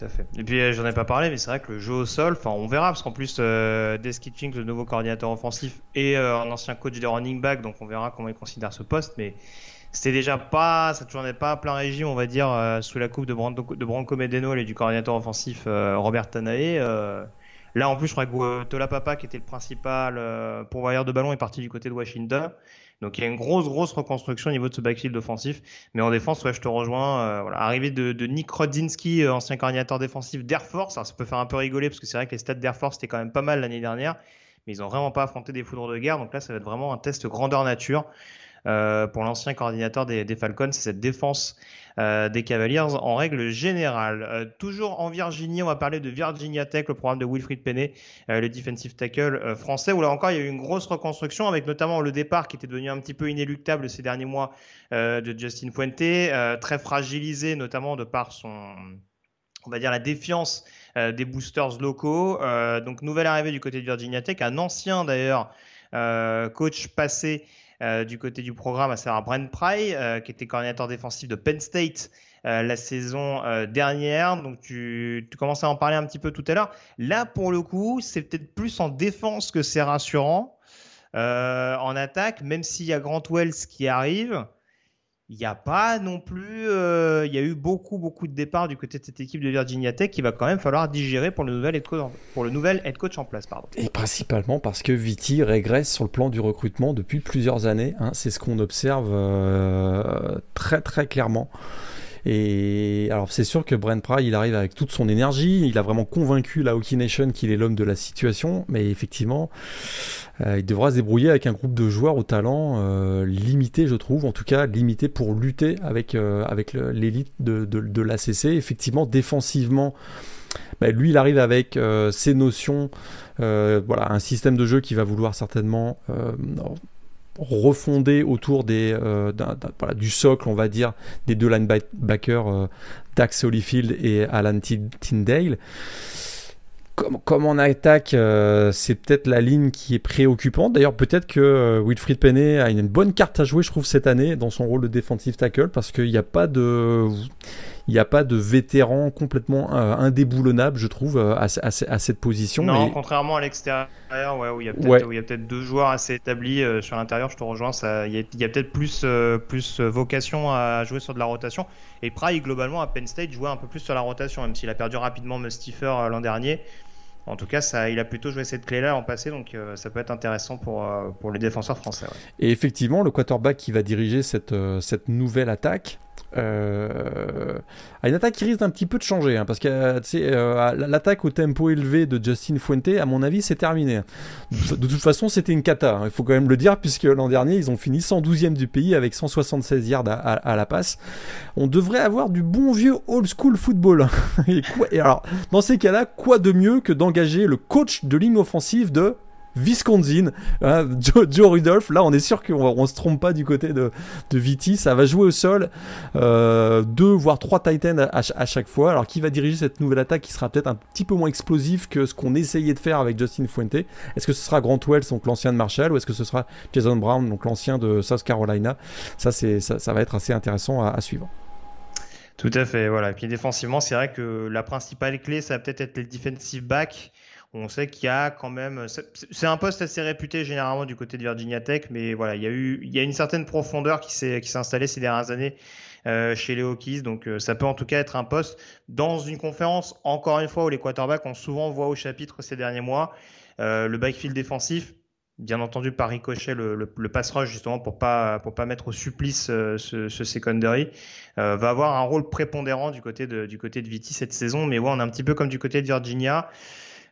Tout à fait. Et puis euh, j'en ai pas parlé, mais c'est vrai que le jeu au sol, on verra, parce qu'en plus euh, Des le nouveau coordinateur offensif, et euh, un ancien coach de running back, donc on verra comment il considère ce poste, mais c'était déjà pas, ça tournait pas à plein régime, on va dire, sous la coupe de, Branco, de Branco Medeno et du coordinateur offensif Robert Tanae. Là, en plus, je crois que Tola Papa, qui était le principal euh, pourvoyeur de ballon, est parti du côté de Washington. Donc il y a une grosse, grosse reconstruction au niveau de ce backfield offensif. Mais en défense, ouais, je te rejoins. Euh, voilà. De, Nick Rodzinski, euh, ancien coordinateur défensif d'Air Force. ça peut faire un peu rigoler parce que c'est vrai que les stats d'Air Force étaient quand même pas mal l'année dernière. Mais ils n'ont vraiment pas affronté des foudres de guerre. Donc là, ça va être vraiment un test grandeur nature. Euh, pour l'ancien coordinateur des, Falcons, c'est cette défense euh, des Cavaliers en règle générale. Euh, toujours en Virginie, on va parler de Virginia Tech, le programme de Wilfried Penney, le defensive tackle français, où là encore il y a eu une grosse reconstruction avec notamment le départ qui était devenu un petit peu inéluctable ces derniers mois de Justin Fuente, très fragilisé notamment de par son on va dire la défiance des boosters locaux. donc nouvelle arrivée du côté de Virginia Tech, un ancien d'ailleurs coach passé euh, du côté du programme, à savoir Brent Pry, euh, qui était coordinateur défensif de Penn State euh, la saison dernière. Donc tu, tu commençais à en parler un petit peu tout à l'heure. Là, pour le coup, c'est peut-être plus en défense que c'est rassurant. en attaque, même s'il y a Grant Wells qui arrive, il n'y a pas non plus. Euh, il y a eu beaucoup, beaucoup de départs du côté de cette équipe de Virginia Tech qui va quand même falloir digérer pour le nouvel head coach pour le nouvel head coach en place. Pardon. Et principalement parce que Viti régresse sur le plan du recrutement depuis plusieurs années. Hein. C'est ce qu'on observe euh, très, très clairement. Et alors c'est sûr que Brent Pry, il arrive avec toute son énergie, il a vraiment convaincu la Hockey Nation qu'il est l'homme de la situation, mais effectivement, euh, il devra se débrouiller avec un groupe de joueurs au talent euh, limité, je trouve, en tout cas limité pour lutter avec, euh, avec l'élite de, de, l'ACC. Effectivement, défensivement, bah, lui, il arrive avec ses notions, voilà, un système de jeu qui va vouloir certainement refondé autour des, euh, du socle, on va dire, des deux linebackers euh, Dax Holyfield et Alan Tyndale. Comme, comme on attaque, euh, c'est peut-être la ligne qui est préoccupante. D'ailleurs, peut-être que Wilfried Penney a une bonne carte à jouer, je trouve, cette année dans son rôle de defensive tackle, parce qu'il n'y a pas de il n'y a pas de vétéran complètement euh, indéboulonnable, je trouve, euh, à, cette position. Non, contrairement à l'extérieur, où il y a peut-être deux joueurs assez établis euh, sur l'intérieur, je te rejoins, il y a, peut-être plus, plus vocation à jouer sur de la rotation. Et Pry, globalement, à Penn State, jouait un peu plus sur la rotation, même s'il a perdu rapidement Mustifer l'an dernier. En tout cas, il a plutôt joué cette clé-là en passé, donc ça peut être intéressant pour, pour les défenseurs français. Et effectivement, le quarterback qui va diriger cette, cette nouvelle attaque, euh, une attaque qui risque d'un petit peu de changer, hein, parce que euh, l'attaque au tempo élevé de Justin Fuente, à mon avis, c'est terminé. De, toute façon, c'était une cata, hein, il faut quand même le dire, puisque l'an dernier, ils ont fini 112e du pays avec 176 yards à, la passe. On devrait avoir du bon vieux old school football. *laughs* et, et alors, dans ces cas-là, quoi de mieux que d'engager le coach de ligne offensive de Wisconsin, hein, *laughs* Joe, Rudolph, là on est sûr qu'on on se trompe pas du côté de, de Viti, ça va jouer au sol, euh, deux voire trois Titans à, chaque fois, alors qui va diriger cette nouvelle attaque qui sera peut-être un petit peu moins explosif que ce qu'on essayait de faire avec Justin Fuente? Est-ce que ce sera Grant Wells, donc l'ancien de Marshall, ou est-ce que ce sera Jason Brown, donc l'ancien de South Carolina? Ça, ça, va être assez intéressant à, suivre. Tout à fait, voilà. Et puis défensivement, c'est vrai que la principale clé, ça va peut-être être les defensive backs on sait qu'il y a quand même. C'est un poste assez réputé généralement du côté de Virginia Tech, mais voilà, il y a eu, il y a une certaine profondeur qui s'est qui s'est installée ces dernières années euh, chez les Hokies. Donc euh, ça peut en tout cas être un poste dans une conférence, encore une fois, où les quarterbacks ont souvent voix au chapitre ces derniers mois. Euh, le backfield défensif, bien entendu par ricochet le, le, pass rush justement pour pas pour pas mettre au supplice ce, ce, secondary va avoir un rôle prépondérant du côté de du côté de Viti cette saison mais ouais on est un petit peu comme du côté de Virginia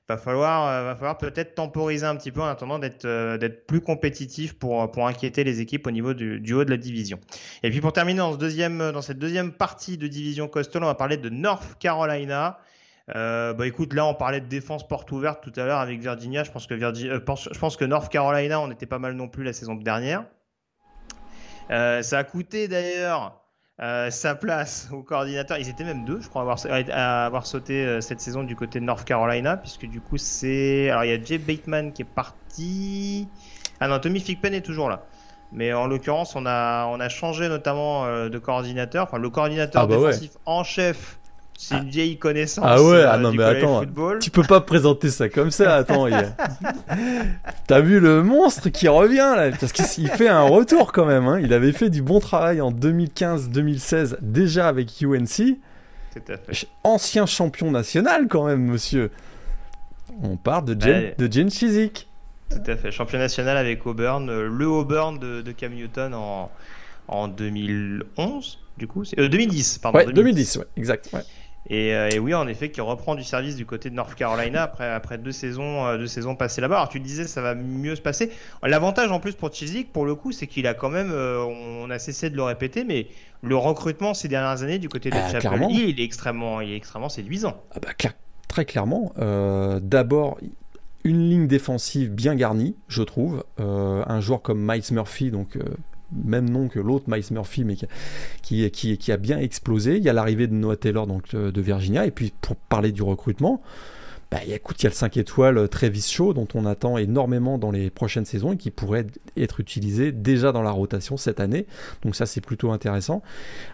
va falloir, va falloir peut-être temporiser un petit peu en attendant d'être d'être plus compétitif pour, pour inquiéter les équipes au niveau du, haut de la division. Et puis pour terminer dans, ce deuxième, dans cette deuxième partie de division Coastal, on va parler de North Carolina. Euh, bah écoute, là on parlait de défense porte ouverte tout à l'heure avec Virginia. Je pense que euh, je pense que North Carolina, on était pas mal non plus la saison dernière. Euh, ça a coûté d'ailleurs euh, sa place au coordinateur. Ils étaient même deux, je crois, à avoir, sauté euh, cette saison du côté de North Carolina, puisque du coup c'est. Alors il y a Jay Bateman qui est parti. Ah non, Tommy Fickpen est toujours là. Mais en l'occurrence, on a, on a changé notamment de coordinateur. Enfin, le coordinateur ah bah défensif en chef c'est une vieille connaissance. Ah ouais, ah euh, non mais attends, tu peux pas présenter ça comme ça. Attends, *laughs* t'as vu le monstre qui revient là Parce qu'il fait un retour quand même. Hein. Il avait fait du bon travail en 2015-2016 déjà avec UNC. Ancien champion national quand même, monsieur. On parle de Jen, de Jen Chizik. Tout à fait, champion national avec Auburn, euh, le Auburn de, de Cam Newton en, en 2011 du coup, 2010 euh, pardon. Ouais, 2010, ouais, exact. Ouais. Euh, et, oui, en effet, qui reprend du service du côté de North Carolina après, après deux, saisons, euh, deux saisons passées là-bas. Alors tu disais, ça va mieux se passer. L'avantage en plus pour Chizik, pour le coup, c'est qu'il a quand même, euh, on a cessé de le répéter, mais le recrutement ces dernières années du côté de ah, Chapel Hill, il est extrêmement, il est extrêmement séduisant. Ah bah, très clairement. D'abord, une ligne défensive bien garnie, je trouve. un joueur comme Miles Murphy, donc même nom que l'autre, Miles Murphy, mais qui, qui, qui, a bien explosé. Il y a l'arrivée de Noah Taylor donc, euh, de Virginia. Et puis, pour parler du recrutement, bah, écoute, il y a le 5 étoiles euh, Travis Shaw dont on attend énormément dans les prochaines saisons et qui pourrait être utilisé déjà dans la rotation cette année. Donc ça c'est plutôt intéressant.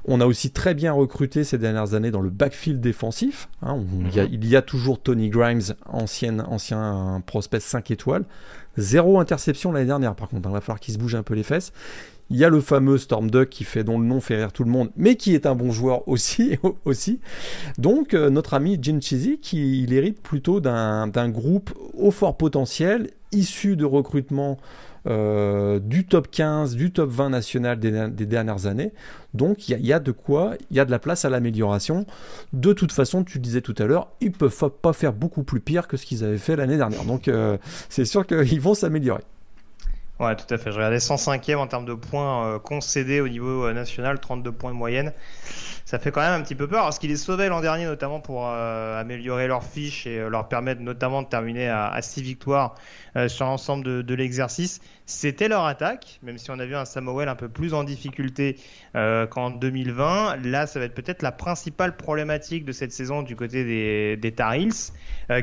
On a aussi très bien recruté ces dernières années dans le backfield défensif. Hein. Mhm. il, y a, toujours Tony Grimes, ancien, ancien prospect 5 étoiles. Zéro interception l'année dernière par contre. Il va falloir qu'il se bouge un peu les fesses. Il y a le fameux Storm Duck qui fait dont le nom fait rire tout le monde, mais qui est un bon joueur *laughs* aussi. Donc euh, notre ami Jin qui il hérite plutôt d'un groupe au fort potentiel, issu de recrutement euh, du top 15, du top 20 national des, dernières années. Donc il y, a de quoi, il y a de la place à l'amélioration. De toute façon, tu disais tout à l'heure, ils peuvent pas faire beaucoup plus pire que ce qu'ils avaient fait l'année dernière. Donc euh, c'est sûr qu'ils vont s'améliorer. Ouais, tout à fait. Je regardais 105e en termes de points euh, concédés au niveau euh, national, 32 points de moyenne. Ça fait quand même un petit peu peur, parce qu'il est sauvé l'an dernier, notamment pour euh, améliorer leur fiche et leur permettre notamment de terminer à, 6 victoires sur l'ensemble de, l'exercice. C'était leur attaque, même si on a vu un Samuel un peu plus en difficulté qu'en 2020. Là, ça va être peut-être la principale problématique de cette saison du côté des, des Tar Heels.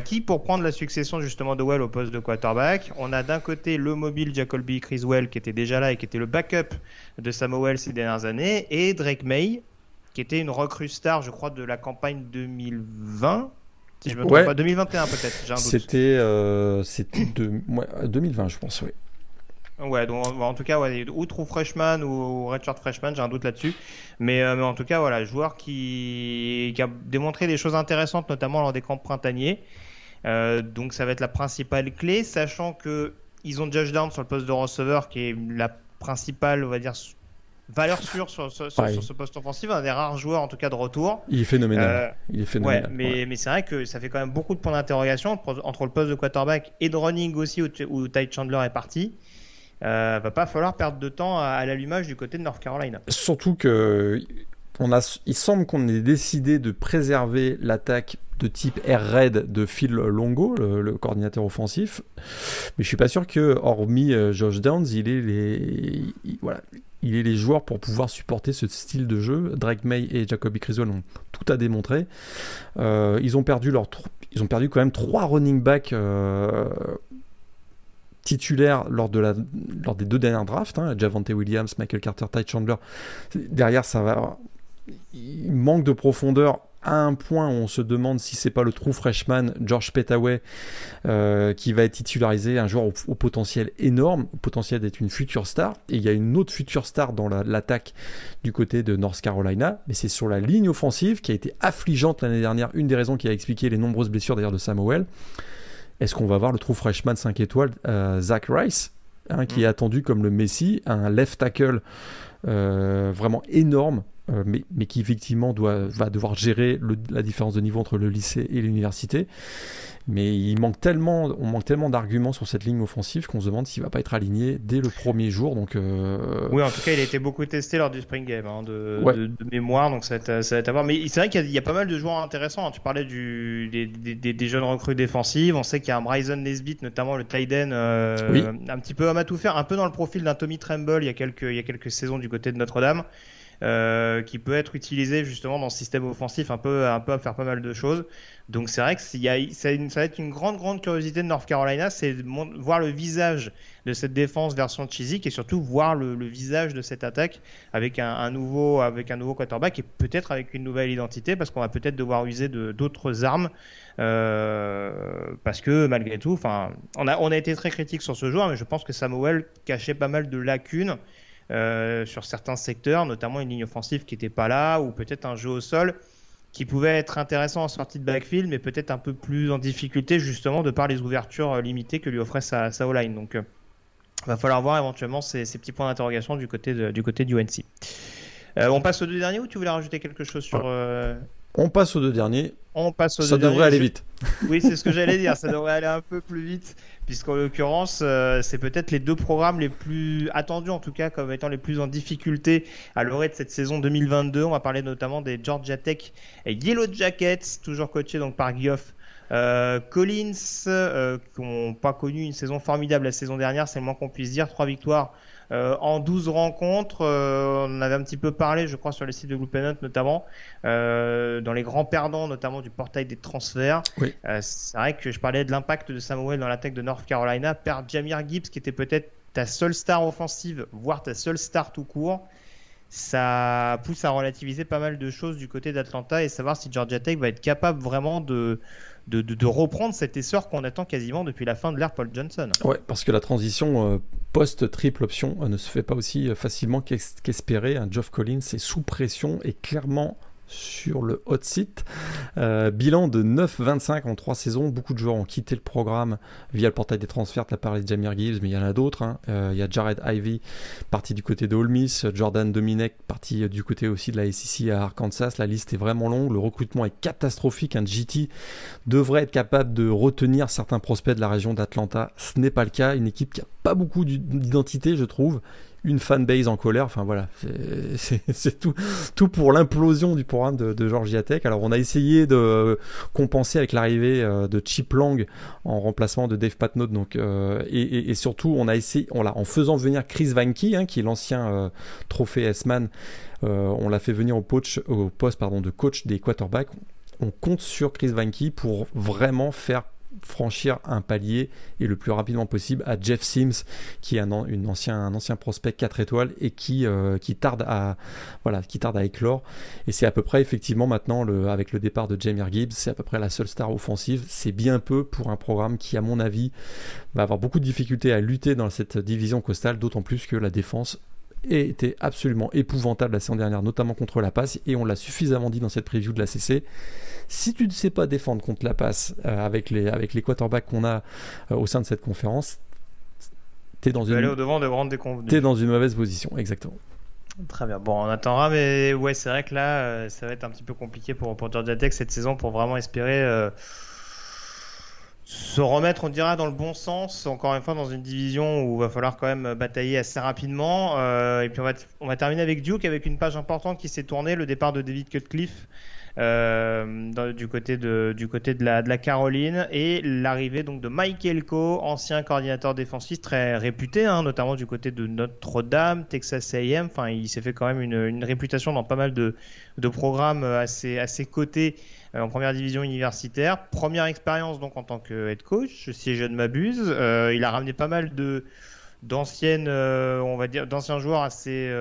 Qui, pour prendre la succession justement de Well au poste de quarterback, on a d'un côté le mobile Jacoby Criswell qui était déjà là et qui était le backup de Samuel ces dernières années, et Drake May qui était une recrue star, je crois, de la campagne 2020. Si je me trompe pas, 2021 peut-être. C'était euh, c'était de... 2020, je pense, oui. Ouais, donc en tout cas, ouais, ou true freshman ou redshirt freshman, j'ai un doute là-dessus. Mais, euh, mais, en tout cas, voilà, joueur qui, qui, a démontré des choses intéressantes, notamment lors des camps printaniers. Euh, donc ça va être la principale clé, sachant que ils ont Josh Down sur le poste de receveur, qui est la principale, on va dire, valeur sûre sur, sur, ce poste offensif, un des rares joueurs en tout cas de retour. Il est phénoménal. Euh, il est phénoménal. Ouais, mais, mais c'est vrai que ça fait quand même beaucoup de points d'interrogation entre, entre, le poste de quarterback et de running aussi où, où Ty Chandler est parti euh, va pas falloir perdre de temps à, l'allumage du côté de North Carolina. Surtout que il semble qu'on ait décidé de préserver l'attaque de type air raid de Phil Longo, le, coordinateur offensif. Mais je suis pas sûr que, hormis euh, Josh Downs, il est les, joueurs pour pouvoir supporter ce style de jeu. Drake May et Jacoby Criswell ont tout à démontrer. Euh, ils ont perdu ils ont perdu quand même trois running backs euh, titulaire lors, de la, lors des deux dernières drafts, hein, Javante Williams, Michael Carter, Ty Chandler. Derrière, ça va. Il manque de profondeur à un point où on se demande si c'est pas le true freshman George Petaway euh, qui va être titularisé, un joueur au, potentiel énorme, au potentiel d'être une future star. Et il y a une autre future star dans l'attaque du côté de North Carolina, mais c'est sur la ligne offensive qui a été affligeante l'année dernière. Une des raisons qui a expliqué les nombreuses blessures d'ailleurs de Samuel. Est-ce qu'on va voir le trou freshman 5 étoiles, euh, Zach Rice, hein, qui est mm. attendu comme le Messi, un left tackle euh, vraiment énorme, euh, mais, mais, qui effectivement doit, va devoir gérer la différence de niveau entre le lycée et l'université. Mais il manque tellement, on manque tellement d'arguments sur cette ligne offensive qu'on se demande s'il va pas être aligné dès le premier jour. Donc, euh, Oui, en tout cas, il a été beaucoup testé lors du Spring Game hein, de, mémoire, donc ça va, être, à voir. Mais c'est vrai qu'il y, a pas mal de joueurs intéressants. Hein. Tu parlais du, des, jeunes recrues défensives. On sait qu'il y a un Bryson Nesbitt, notamment le Tyden, euh, un petit peu homme à tout faire, un peu dans le profil d'un Tommy Tremble il y a quelques, il y a quelques saisons du côté de Notre-Dame. Euh, qui peut être utilisé justement dans ce système offensif un peu, à faire pas mal de choses. Donc c'est vrai que ça, va être une grande, grande curiosité de North Carolina, c'est voir le visage de cette défense version Chizik et surtout voir le, visage de cette attaque avec un, nouveau, avec un nouveau quarterback et peut-être avec une nouvelle identité parce qu'on va peut-être devoir user d'autres armes. Euh, parce que malgré tout, on a, on a été très critique sur ce joueur, mais je pense que Samuel cachait pas mal de lacunes euh, sur certains secteurs, notamment une ligne offensive qui n'était pas là, ou peut-être un jeu au sol qui pouvait être intéressant en sortie de backfield, mais peut-être un peu plus en difficulté justement de par les ouvertures euh, limitées que lui offrait sa, sa line Donc, il euh, va falloir voir éventuellement ces, petits points d'interrogation du côté du côté du UNC. on passe aux deux derniers ou tu voulais rajouter quelque chose sur On passe aux deux derniers. On passe aux Ça devrait aller vite. Oui, c'est ce que j'allais dire. Ça devrait aller un peu plus vite puisqu'en l'occurrence, euh, c'est peut-être les deux programmes les plus attendus, en tout cas, comme étant les plus en difficulté à l'orée de cette saison 2022. On va parler notamment des Georgia Tech et Yellow Jackets, toujours coachés donc par Guillaume euh, Collins, euh, qui n'ont pas connu une saison formidable la saison dernière, c'est le moins qu'on puisse dire. Trois victoires euh, en 12 rencontres, euh, on avait un petit peu parlé, je crois, sur les sites de Gloop notamment, euh, dans les grands perdants, notamment du portail des transferts. c'est vrai que je parlais de l'impact de Samuel dans l'attaque de North Carolina. Perdre Jamir Gibbs, qui était peut-être ta seule star offensive, voire ta seule star tout court ça pousse à relativiser pas mal de choses du côté d'Atlanta et savoir si Georgia Tech va être capable vraiment de, de, reprendre cet essor qu'on attend quasiment depuis la fin de l'ère Paul Johnson. Ouais, parce que la transition euh, post-triple option euh, ne se fait pas aussi euh, facilement qu'espérer. Un Geoff Collins est sous pression et clairement sur le hot seat. Euh, bilan de 9-25 en 3 saisons. Beaucoup de joueurs ont quitté le programme via le portail des transferts. Tu as parlé de Jamir Gibbs, mais il y en a d'autres. Hein. Euh, il y a Jared Ivey, parti du côté de Ole Miss. Jordan Dominek, parti du côté aussi de la SEC à Arkansas. La liste est vraiment longue. Le recrutement est catastrophique. Un GT devrait être capable de retenir certains prospects de la région d'Atlanta. Ce n'est pas le cas. Une équipe qui n'a pas beaucoup d'identité, je trouve une fanbase en colère. Enfin voilà, c'est tout, pour l'implosion du programme de, de, Georgia Tech. Alors on a essayé de compenser avec l'arrivée euh, de Chip Lang en remplacement de Dave Patnode. Donc euh, et, surtout on a essayé, on l'a en faisant venir Chris Vanky, hein, qui est l'ancien euh, trophée S-Man. on l'a fait venir au, poste pardon, de coach des quarterbacks. On compte sur Chris Vanky pour vraiment faire franchir un palier et le plus rapidement possible à Jeff Sims qui est un, ancien, prospect 4 étoiles et qui, euh, qui tarde à éclore. Et c'est à peu près effectivement maintenant avec le départ de Jamir Gibbs c'est à peu près la seule star offensive. C'est bien peu pour un programme qui à mon avis va avoir beaucoup de difficultés à lutter dans cette division costale d'autant plus que la défense était absolument épouvantable la saison dernière, notamment contre la passe, et on l'a suffisamment dit dans cette preview de la CC. Si tu ne sais pas défendre contre la passe euh, avec, les, avec les quarterbacks qu'on a euh, au sein de cette conférence, tu es dans une... de dans une mauvaise position, exactement. Très bien. Bon, on attendra, mais ouais, c'est vrai que là, euh, ça va être un petit peu compliqué pour, pour Georgia Tech cette saison pour vraiment espérer se remettre, on dira, dans le bon sens, encore une fois, dans une division où il va falloir quand même batailler assez rapidement. et puis on va, on va terminer avec Duke, avec une page importante qui s'est tournée, le départ de David Cutcliffe. Euh, du côté de du côté de la de la Caroline et l'arrivée donc de Mike Elko, ancien coordinateur défensif très réputé, hein, notamment du côté de Notre-Dame, Texas A&M. Enfin, il s'est fait quand même une, une, réputation dans pas mal de de programmes assez cotés euh, en première division universitaire. Première expérience donc en tant que head coach, si je ne m'abuse. Euh, il a ramené pas mal de d'anciennes, on va dire, d'anciens joueurs assez,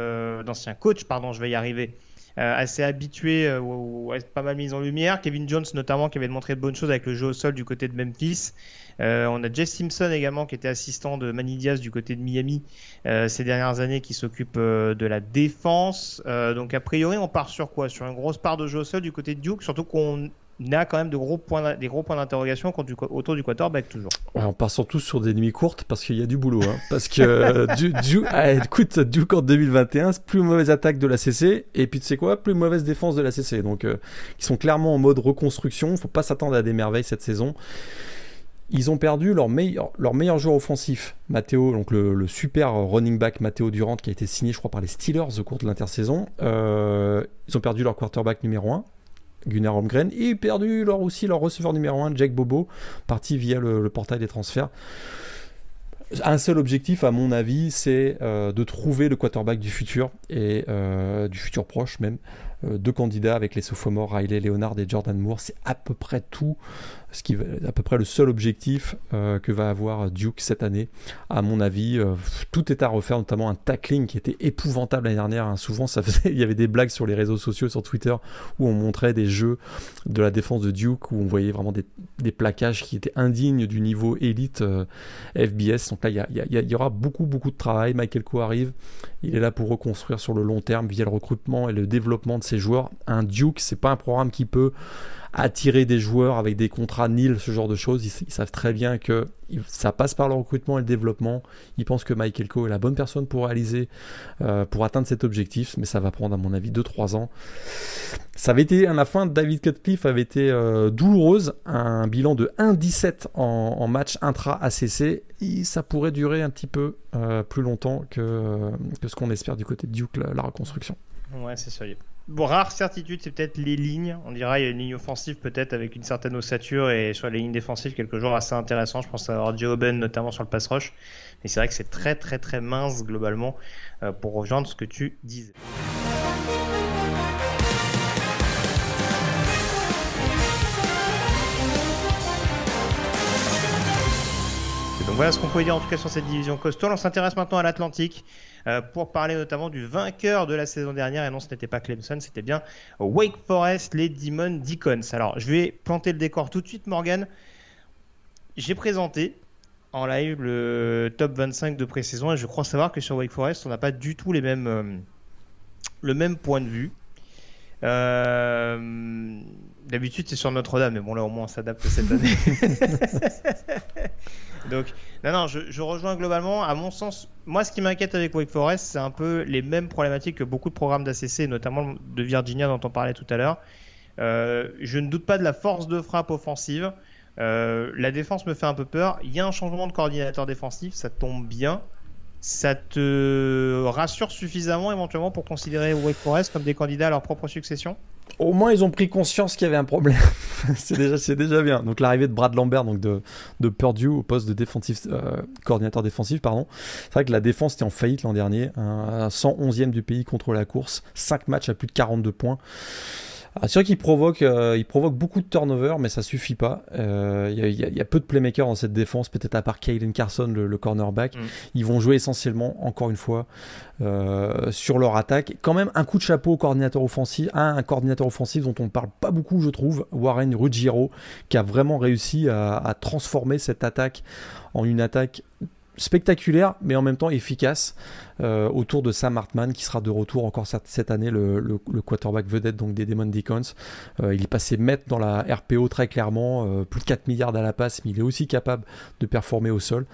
d'anciens coachs, pardon, je vais y arriver, euh, assez habitué euh, ou, pas mal mis en lumière. Kevin Jones notamment qui avait montré de bonnes choses avec le jeu au sol du côté de Memphis. Euh, on a Jess Simpson également qui était assistant de Manny Diaz du côté de Miami ces dernières années qui s'occupe de la défense. donc a priori on part sur quoi? Sur une grosse part de jeu au sol du côté de Duke, surtout qu'on il a quand même de gros points, des gros points d'interrogation autour du quarterback toujours. on part surtout sur des nuits courtes parce qu'il y a du boulot. Hein. parce que ah, Duke en 2021, c'est plus mauvaise attaque de la CC et puis tu sais quoi, plus mauvaise défense de la CC. Donc euh, ils sont clairement en mode reconstruction. Faut pas s'attendre à des merveilles cette saison. Ils ont perdu leur meilleur, leur meilleur joueur offensif, Matteo, donc le, super running back Matteo Durant, qui a été signé, je crois, par les Steelers au cours de l'intersaison. Euh, ils ont perdu leur quarterback numéro 1, Gunnar Holmgren, et perdu leur, aussi leur receveur numéro 1, Jake Bobo, parti via le, portail des transferts. Un seul objectif, à mon avis, c'est euh, de trouver le quarterback du futur et euh, du futur proche même. deux candidats avec les sophomores Riley Leonard et Jordan Moore, c'est à peu près tout ce qui est à peu près le seul objectif euh, que va avoir Duke cette année. À mon avis, euh, tout est à refaire, notamment un tackling qui était épouvantable l'année dernière. Hein. Souvent, ça *laughs* il y avait des blagues sur les réseaux sociaux, sur Twitter, où on montrait des jeux de la défense de Duke, où on voyait vraiment des, plaquages qui étaient indignes du niveau élite euh, FBS. Donc là, il y, aura beaucoup, beaucoup de travail. Michael Coe arrive, il est là pour reconstruire sur le long terme via le recrutement et le développement de ses joueurs. Un Duke, c'est pas un programme qui peut attirer des joueurs avec des contrats nils, ce genre de choses. Ils, savent très bien que ça passe par le recrutement et le développement. Ils pensent que Mike Elko est la bonne personne pour réaliser, euh, pour atteindre cet objectif, mais ça va prendre à mon avis 2-3 ans. Ça avait été, à la fin, David Cutcliffe avait été euh, douloureuse, un bilan de 1-17 en, match intra-ACC. Ça pourrait durer un petit peu euh, plus longtemps que, que ce qu'on espère du côté de Duke, la, la reconstruction. Ouais, c'est sûr. Bon, rare certitude, c'est peut-être les lignes. On dirait il y a une ligne offensive peut-être avec une certaine ossature et sur les lignes défensives quelques jours assez intéressants. Je pense à avoir Joe Ben notamment sur le pass rush. Mais c'est vrai que c'est très très très mince globalement euh, pour rejoindre ce que tu disais. Voilà ce qu'on peut dire en tout cas sur cette division coastal. On s'intéresse maintenant à l'Atlantique. Euh, pour parler notamment du vainqueur de la saison dernière. Et non, ce n'était pas Clemson, c'était bien Wake Forest, les Demon Deacons. Alors, je vais planter le décor tout de suite, Morgan. J'ai présenté en live le top 25 de pré-saison et je crois savoir que sur Wake Forest, on n'a pas du tout les mêmes, euh, le même point de vue. Euh, d'habitude, c'est sur Notre-Dame, mais bon, là, au moins, on s'adapte cette année. *laughs* Donc, non, non, je, rejoins globalement. À mon sens, moi, ce qui m'inquiète avec Wake Forest, c'est un peu les mêmes problématiques que beaucoup de programmes d'ACC, notamment de Virginia dont on parlait tout à l'heure. Euh, je ne doute pas de la force de frappe offensive. Euh, la défense me fait un peu peur. Il y a un changement de coordinateur défensif, ça tombe bien. Ça te rassure suffisamment éventuellement pour considérer Wake Forest comme des candidats à leur propre succession? Au moins ils ont pris conscience qu'il y avait un problème. *laughs* c'est déjà, c'est déjà bien. Donc l'arrivée de Brad Lambert, donc de, de Purdue au poste de défensif, euh, coordinateur défensif, pardon. C'est vrai que la défense était en faillite l'an dernier, un 111e du pays contre la course, 5 matchs à plus de 42 points. Ah, c'est vrai qu'il provoque, euh, il provoque beaucoup de turnover, mais ça suffit pas. Euh, il y, a peu de playmakers dans cette défense, peut-être à part Kalen Carson, le, cornerback. Mm. Ils vont jouer essentiellement, encore une fois, euh, sur leur attaque. Quand même, un coup de chapeau au coordinateur offensif, un, un coordinateur offensif dont on ne parle pas beaucoup, je trouve, Warren Ruggiero, qui a vraiment réussi à, à transformer cette attaque en une attaque spectaculaire, mais en même temps efficace euh, autour de Sam Hartman qui sera de retour encore cette année, le, quarterback vedette donc des Demon Deacons. Euh, il est passé maître dans la RPO très clairement, euh, plus de 4 milliards à la passe, mais il est aussi capable de performer au sol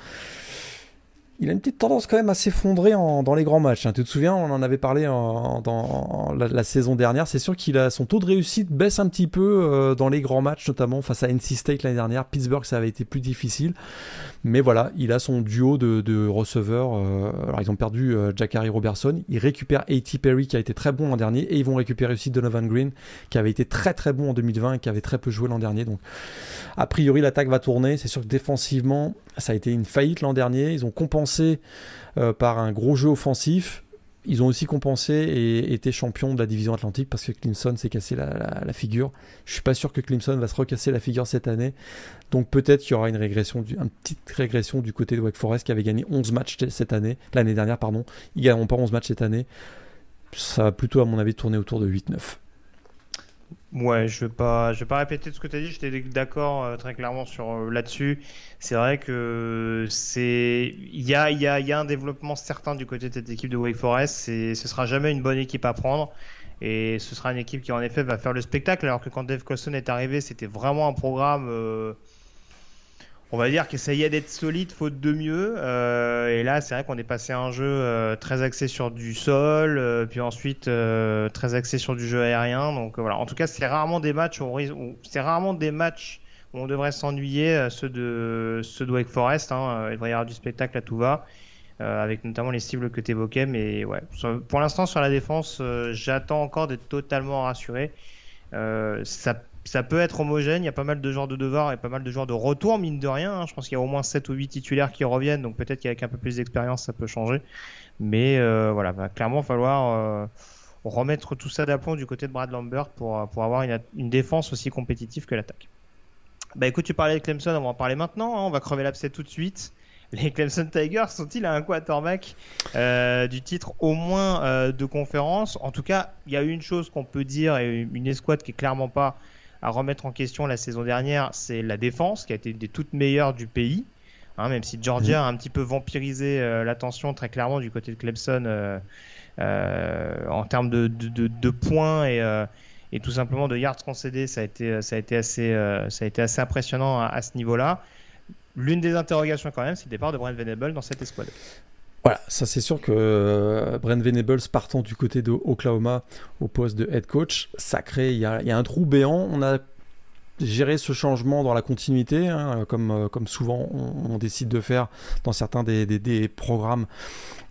il a une petite tendance quand même à s'effondrer dans les grands matchs. Hein. Tu te souviens, on en avait parlé dans la, saison dernière. C'est sûr qu'il a son taux de réussite baisse un petit peu euh, dans les grands matchs, notamment face à NC State l'année dernière. Pittsburgh, ça avait été plus difficile. Mais voilà, il a son duo de, receveurs. Euh, alors ils ont perdu euh, Harry Robertson. Ils récupèrent A.T. Perry qui a été très bon l'an dernier. Et ils vont récupérer aussi Donovan Green qui avait été très très bon en 2020 et qui avait très peu joué l'an dernier. Donc a priori l'attaque va tourner. C'est sûr que défensivement, ça a été une faillite l'an dernier. Ils ont compensé euh, par un gros jeu offensif. Ils ont aussi compensé et été champions de la division Atlantique parce que Clemson s'est cassé la, figure. Je suis pas sûr que Clemson va se recasser la figure cette année. Donc peut-être qu'il y aura une régression, une petite régression du côté de Wake Forest qui avait gagné 11 matchs cette année, l'année dernière, pardon. Ils gagneront pas 11 matchs cette année. Ça va plutôt, à mon avis, tourner autour de 8-9. Ouais, je vais pas, je vais pas répéter ce que tu as dit. J'étais d'accord euh, très clairement sur euh, là-dessus. C'est vrai que c'est, il y a, y, a, y a un développement certain du côté de cette équipe de Wake Forest. C'est, ce sera jamais une bonne équipe à prendre. Et ce sera une équipe qui en effet va faire le spectacle, alors que quand Dave Colson est arrivé, c'était vraiment un programme on va dire qu'essayer d'être solide faute de mieux. Euh, et là, c'est vrai qu'on est passé à un jeu euh, très axé sur du sol, euh, puis ensuite très axé sur du jeu aérien. Donc voilà. En tout cas, c'est rarement des matchs où, c'est rarement des matchs où on devrait s'ennuyer. ceux de ceux de Wake Forest. Hein, il devrait y avoir du spectacle à tout va. avec notamment les cibles que tu évoquais, mais ouais, pour l'instant sur la défense, j'attends encore d'être totalement rassuré. ça ça peut être homogène, il y a pas mal de joueurs de devoir et pas mal de joueurs de retour, mine de rien. Hein. Je pense qu'il y a au moins 7 ou 8 titulaires qui reviennent, donc peut-être qu'avec un peu plus d'expérience, ça peut changer. Mais euh, voilà, va clairement falloir euh, remettre tout ça d'aplomb du côté de Brad Lambert pour, pour avoir une, défense aussi compétitive que l'attaque. Bah écoute, tu parlais de Clemson, on va en parler maintenant. Hein. on va crever l'abcès tout de suite. Les Clemson Tigers sont-ils à un quarterback euh, du titre au moins de conférence? En tout cas, il y a une chose qu'on peut dire et une escouade qui est clairement pas à remettre en question la saison dernière, c'est la défense qui a été des toutes meilleures du pays. Hein, même si Georgia a un petit peu vampirisé euh, l'attention très clairement du côté de Clemson euh, euh, en termes de, points et, tout simplement de yards concédés, ça a été, assez, impressionnant à, à ce niveau-là. L'une des interrogations quand même, c'est le départ de Brent Venable dans cette escouade. Voilà, ça c'est sûr que euh, Brent Venables partant du côté de Oklahoma au poste de head coach, ça crée, il y a, un trou béant. On a géré ce changement dans la continuité, hein, comme, euh, comme souvent on, décide de faire dans certains des, programmes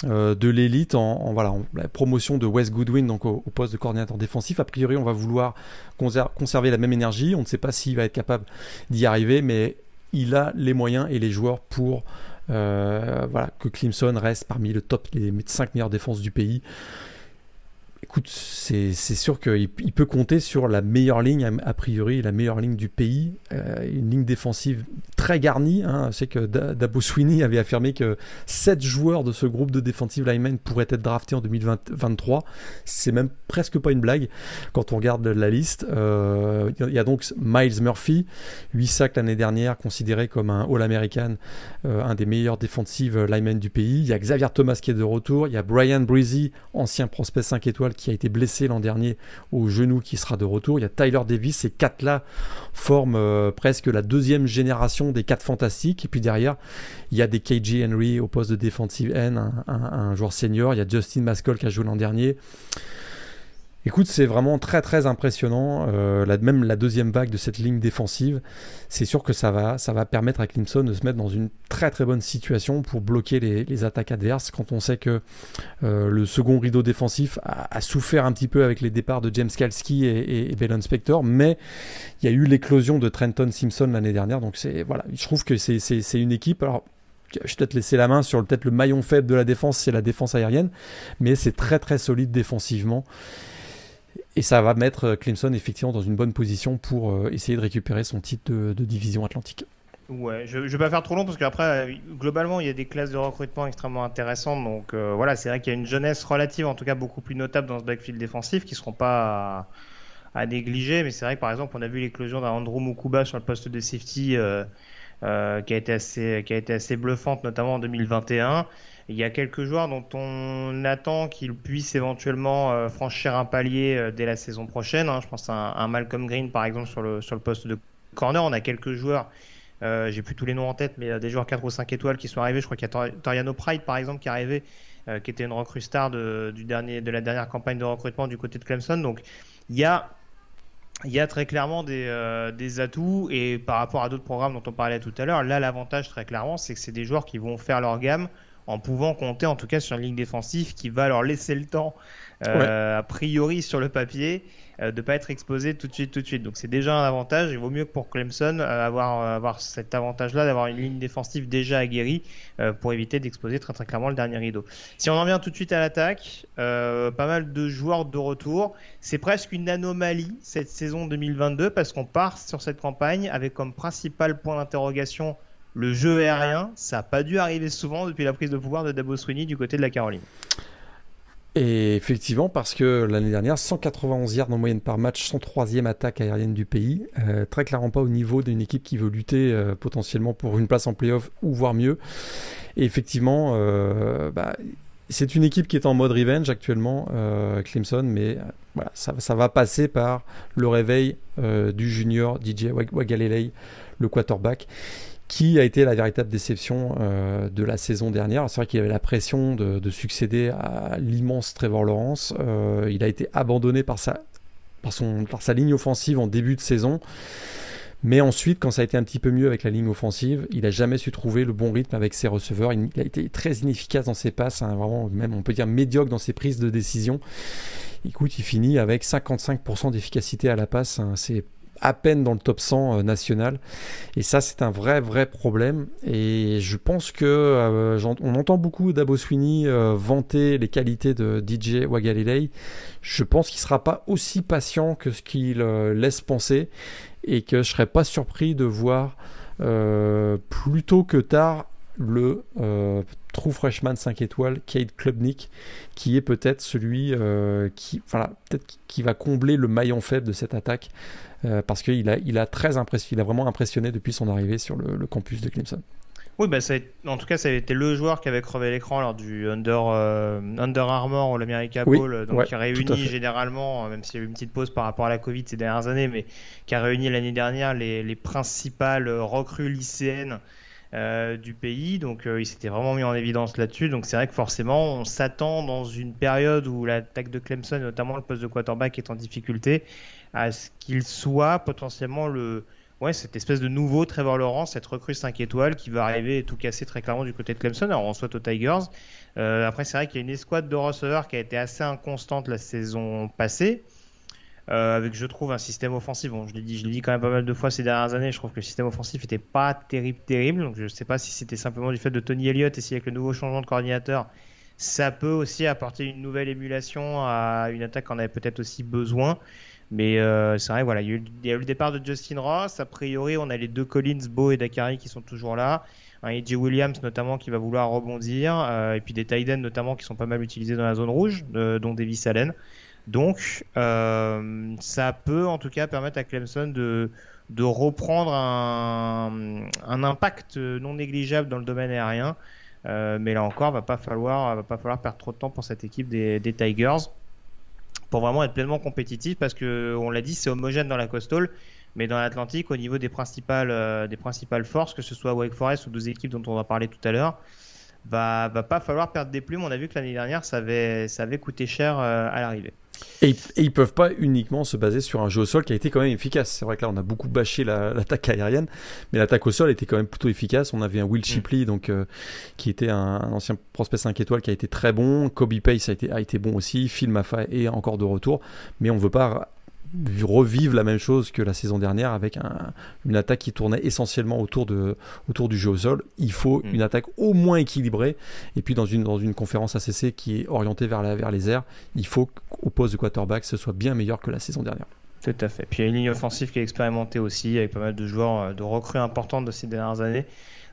euh, de l'élite, en, voilà, la promotion de Wes Goodwin donc au, poste de coordinateur défensif. A priori, on va vouloir conserver la même énergie. On ne sait pas s'il va être capable d'y arriver, mais il a les moyens et les joueurs pour voilà, que Clemson reste parmi le top des 5 meilleures défenses du pays écoute, c'est sûr qu'il peut compter sur la meilleure ligne, a priori, la meilleure ligne du pays. Euh, une ligne défensive très garnie. Hein. C'est que Dabo Sweeney avait affirmé que 7 joueurs de ce groupe de defensive linemen pourraient être draftés en 2023. C'est même presque pas une blague quand on regarde la liste. Euh, il y a donc Miles Murphy, 8 sacs l'année dernière, considéré comme un All-American, euh, un des meilleurs defensive linemen du pays. Il y a Xavier Thomas qui est de retour. Il y a Brian Breezy, ancien prospect 5 étoiles qui a été blessé l'an dernier au genou qui sera de retour. Il y a Tyler Davis, ces quatre-là forment euh, presque la deuxième génération des quatre fantastiques. Et puis derrière, il y a des KJ Henry au poste de defensive end, un, joueur senior. Il y a Justin Mascol qui a joué l'an dernier. Écoute, c'est vraiment très très impressionnant. Euh, même la deuxième vague de cette ligne défensive, c'est sûr que ça va, permettre à Clemson de se mettre dans une très très bonne situation pour bloquer les, attaques adverses. Quand on sait que euh, le second rideau défensif a, souffert un petit peu avec les départs de James Kalski et, et, Bellon Spector, mais il y a eu l'éclosion de Trenton Simpson l'année dernière. Donc c'est voilà, je trouve que c'est une équipe. Alors je vais peut-être laisser la main sur peut-être le maillon faible de la défense, c'est la défense aérienne, mais c'est très très solide défensivement. Et ça va mettre euh, Clemson effectivement dans une bonne position pour euh, essayer de récupérer son titre de, division atlantique. Ouais, je, ne vais pas faire trop long parce qu'après, globalement, il y a des classes de recrutement extrêmement intéressantes. Donc euh, voilà, c'est vrai qu'il y a une jeunesse relative, en tout cas beaucoup plus notable dans ce backfield défensif, qui ne seront pas à, négliger. Mais c'est vrai que par exemple, on a vu l'éclosion d'un Andrew Mukuba sur le poste de safety qui, a été assez, qui a été assez bluffante, notamment en 2021. Il y a quelques joueurs dont on attend qu'ils puissent éventuellement euh, franchir un palier euh, dès la saison prochaine. Hein. Je pense à un, Malcolm Green par exemple sur le, sur le poste de corner. On a quelques joueurs, euh, j'ai plus tous les noms en tête, mais des joueurs 4 ou 5 étoiles qui sont arrivés. Je crois qu'il y a Toriano Pride par exemple qui est arrivé, qui était une recrue star de, du dernier, de la dernière campagne de recrutement du côté de Clemson. Donc il y a il y a très clairement des, des, atouts et par rapport à d'autres programmes dont on parlait tout à l'heure, là l'avantage très clairement c'est que c'est des joueurs qui vont faire leur gamme en pouvant compter en tout cas sur une ligne défensive qui va leur laisser le temps, euh, a priori sur le papier, euh, de pas être exposé tout de suite, tout de suite. Donc c'est déjà un avantage. Il vaut mieux que pour Clemson euh, avoir, avoir cet avantage-là d'avoir une ligne défensive déjà aguerrie pour éviter d'exposer très très clairement le dernier rideau. Si on en vient tout de suite à l'attaque, pas mal de joueurs de retour. C'est presque une anomalie cette saison 2022 parce qu'on part sur cette campagne avec comme principal point d'interrogation le jeu aérien, ça n'a pas dû arriver souvent depuis la prise de pouvoir de Dabo Sweeney du côté de la Caroline. Et effectivement, parce que l'année dernière, 191 yards en moyenne par match, 103e attaque aérienne du pays, euh, très clairement pas au niveau d'une équipe qui veut lutter euh, potentiellement pour une place en playoff ou voire mieux. Et effectivement, euh, bah, c'est une équipe qui est en mode revenge actuellement, Clemson, mais ça, ça, va passer par le réveil du junior DJ Wagalelei, le quarterback qui a été la véritable déception euh, de la saison dernière. C'est vrai qu'il avait la pression de, succéder à l'immense Trevor Lawrence. Euh, il a été abandonné par sa, par, son, par sa ligne offensive en début de saison. Mais ensuite, quand ça a été un petit peu mieux avec la ligne offensive, il n'a jamais su trouver le bon rythme avec ses receveurs. Il, a été très inefficace dans ses passes, hein, vraiment même on peut dire médiocre dans ses prises de décision. Écoute, il finit avec 55% d'efficacité à la passe. Hein. c'est à peine dans le top 100 euh, national. Et ça, c'est un vrai, vrai problème. Et je pense que euh, on entend beaucoup d'Abo Sweeney euh, vanter les qualités de DJ Wagalilei. Je pense qu'il sera pas aussi patient que ce qu'il laisse penser et que je serais pas surpris de voir plutôt que tard le true freshman 5 étoiles Kate Klubnik qui est peut-être celui qui voilà peut-être qui va combler le maillon faible de cette attaque euh, parce qu'il a, il a, très impressionné, il a vraiment impressionné depuis son arrivée sur le, campus de Clemson. Oui, bah ça en tout cas, ça a été le joueur qui avait crevé l'écran lors du Under, euh, Under Armour ou l'America Bowl, donc qui réunit généralement, même s'il y a eu une petite pause par rapport à la Covid ces dernières années, mais qui a réuni l'année dernière les, les, principales recrues lycéennes euh, du pays. Donc il s'était vraiment mis en évidence là-dessus. Donc c'est vrai que forcément, on s'attend dans une période où l'attaque de Clemson, notamment le poste de quarterback, est en difficulté à ce qu'il soit potentiellement le, ouais, cette espèce de nouveau Trevor Lawrence, cette recrue 5 étoiles qui va arriver et tout casser très clairement du côté de Clemson. Alors on souhaite aux Tigers. Euh, après, c'est vrai qu'il y a une escouade de receveurs qui a été assez inconstante la saison passée. Euh, avec, je trouve, un système offensif. Bon, je l'ai dit, je l'ai dit quand même pas mal de fois ces dernières années. Je trouve que le système offensif n'était pas terrible, terrible. Donc, je ne sais pas si c'était simplement du fait de Tony Elliott et si avec le nouveau changement de coordinateur, ça peut aussi apporter une nouvelle émulation à une attaque qu'on avait peut-être aussi besoin. Mais euh, c'est vrai, voilà, il y, a eu, le départ de Justin Ross. A priori, on a les deux Collins, Beau et Dakari qui sont toujours là. Un Williams notamment qui va vouloir rebondir. Euh, et puis des Tiden notamment qui sont pas mal utilisés dans la zone rouge, dont Davis Allen. Donc, euh, ça peut en tout cas permettre à Clemson de, reprendre un, impact non négligeable dans le domaine aérien. mais là encore, va pas falloir, va pas falloir perdre trop de temps pour cette équipe des, Tigers pour vraiment être pleinement compétitif parce que on l'a dit, c'est homogène dans la coastal, mais dans l'Atlantique, au niveau des principales, euh, des principales forces, que ce soit Wake Forest ou deux équipes dont on va parler tout à l'heure, va, va pas falloir perdre des plumes. On a vu que l'année dernière, ça avait, ça avait coûté cher euh, à l'arrivée. Et, ils peuvent pas uniquement se baser sur un jeu au sol qui a été quand même efficace. C'est vrai que là, on a beaucoup bâché *laughs* l'attaque aérienne, mais l'attaque au sol était quand même plutôt efficace. On avait un Will mm. Shipley, donc, euh, qui était un, ancien prospect 5 étoiles qui a été très bon. Kobe Pace a été, a été bon aussi. Phil Maffay est encore de retour. Mais on veut pas revivre la même chose que la saison dernière avec une attaque qui tournait essentiellement autour, de, autour du jeu au sol. Il faut mm. une attaque au moins équilibrée. Et puis dans une, dans une conférence ACC qui est orientée vers, la, vers les airs, il faut qu'au poste de quarterback, ce soit bien meilleur que la saison dernière. Tout à fait. Puis il y a une ligne offensive qui est expérimentée aussi, avec pas mal de joueurs euh, de recrues importantes de ces dernières années.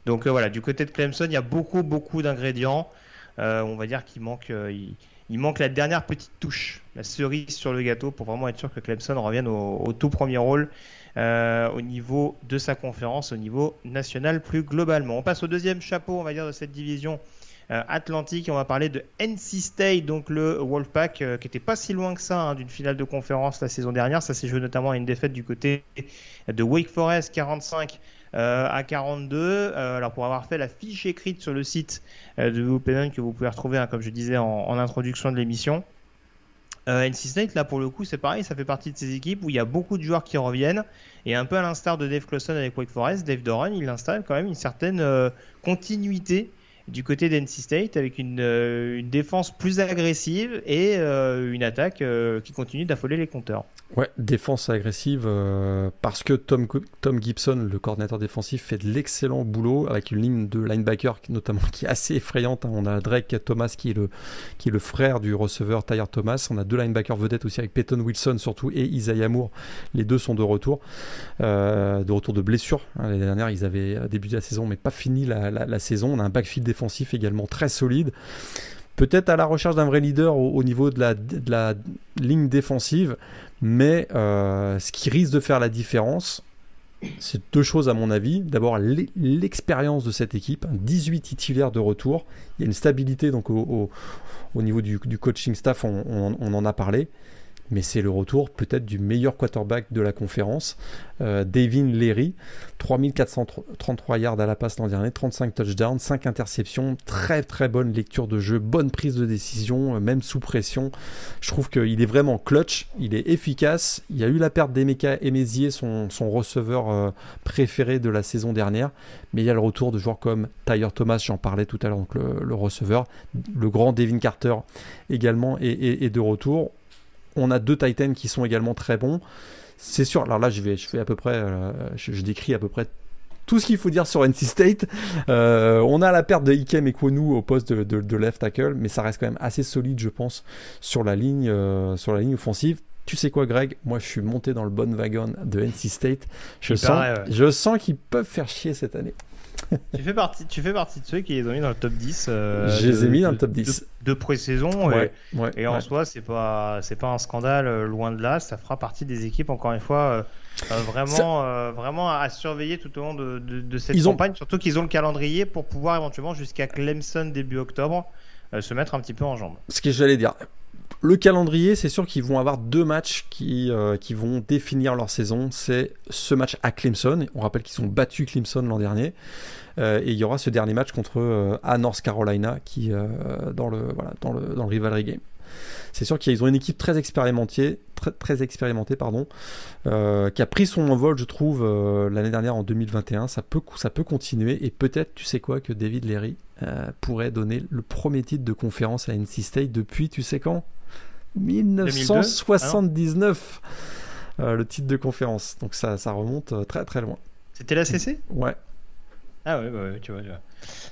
Donc euh, voilà, du côté de Clemson, il y a beaucoup, beaucoup d'ingrédients. Euh, on va dire qu'il manque, il manque la dernière petite touche, la cerise sur le gâteau, pour vraiment être sûr que Clemson revienne au, tout premier rôle euh, au niveau de sa conférence, au niveau national plus globalement. On passe au deuxième chapeau, on va dire, de cette division euh, atlantique. On va parler de NC State, donc le Wolfpack, euh, qui était pas si loin que ça hein, d'une finale de conférence la saison dernière. Ça s'est joué notamment à une défaite du côté de Wake Forest 45 euh, à 42. Euh, alors pour avoir fait la fiche écrite sur le site euh, de Open que vous pouvez retrouver, hein, comme je disais en, introduction de l'émission. NC State, là pour le coup, c'est pareil, ça fait partie de ces équipes où il y a beaucoup de joueurs qui reviennent. Et un peu à l'instar de Dave Clawson avec Wake Forest, Dave Doran, il installe quand même une certaine continuité du côté d'NC State avec une, une, défense plus agressive et une attaque qui continue d'affoler les compteurs. Ouais, défense agressive euh, parce que Tom, Tom Gibson, le coordinateur défensif, fait de l'excellent boulot avec une ligne de linebacker notamment *laughs* qui est assez effrayante. Hein. On a Drake Thomas qui est le, qui est le frère du receveur Tyre Thomas. On a deux linebackers vedettes aussi avec Peyton Wilson surtout et Isaiah Moore. Les deux sont de retour, euh, de retour de blessure. Hein, L'année dernière, ils avaient débuté la saison mais pas fini la, la saison. On a un backfield défensif également très solide peut-être à la recherche d'un vrai leader au, niveau de la, de la, ligne défensive, mais euh, ce qui risque de faire la différence, c'est deux choses à mon avis. D'abord, l'expérience de cette équipe, 18 titulaires de retour. Il y a une stabilité donc au, niveau du, coaching staff, on, en a parlé. Mais c'est le retour peut-être du meilleur quarterback de la conférence, euh, Devin Leary, 3433 yards à la passe l'an dernier, 35 touchdowns, 5 interceptions, très très bonne lecture de jeu, bonne prise de décision, euh, même sous pression. Je trouve qu'il est vraiment clutch, il est efficace. Il y a eu la perte d'Emeka Emezier, son, son receveur euh, préféré de la saison dernière, mais il y a le retour de joueurs comme Tyler Thomas, j'en parlais tout à l'heure, donc le, receveur, le grand Devin Carter également est, de retour. On a deux Titans qui sont également très bons. C'est sûr, alors là je vais, je fais à peu près, euh, je, décris à peu près tout ce qu'il faut dire sur NC State. Euh, on a la perte de Ikem et Kwonu au poste de, left tackle, mais ça reste quand même assez solide, je pense, sur la ligne, euh, sur la ligne offensive. Tu sais quoi, Greg? Moi, je suis monté dans le bon wagon de NC State. Je sens, je sens qu'ils peuvent faire chier cette année. Tu, fais partie, tu fais partie de ceux qui les ont mis dans le top 10. Euh, je les ai mis dans le top 10. De, pré-saison. et, en soi, c'est pas, c'est pas un scandale, euh, loin de là. Ça fera partie des équipes, encore une fois, euh, vraiment, vraiment à surveiller tout au long de, de, cette campagne. Surtout qu'ils ont le calendrier pour pouvoir éventuellement, jusqu'à Clemson début octobre, se mettre un petit peu en jambes. Ce que j'allais dire. Le calendrier, c'est sûr qu'ils vont avoir deux matchs qui, euh, qui vont définir leur saison. C'est ce match à Clemson. On rappelle qu'ils ont battu Clemson l'an dernier. Euh, et il y aura ce dernier match contre euh, à North Carolina qui dans le voilà dans le rivalry game. C'est sûr qu'ils ont une équipe très expérimentée, très, très expérimentée pardon, qui a pris son envol, je trouve, l'année dernière en 2021. Ça peut ça peut continuer et peut-être, tu sais quoi, que David Leary pourrait donner le premier titre de conférence à NC State depuis, tu sais quand? 1979, euh, le titre de conférence. Donc ça, ça remonte euh, très très loin. C'était la CC Ouais. Ah ouais, tu vois, Ça, m'a,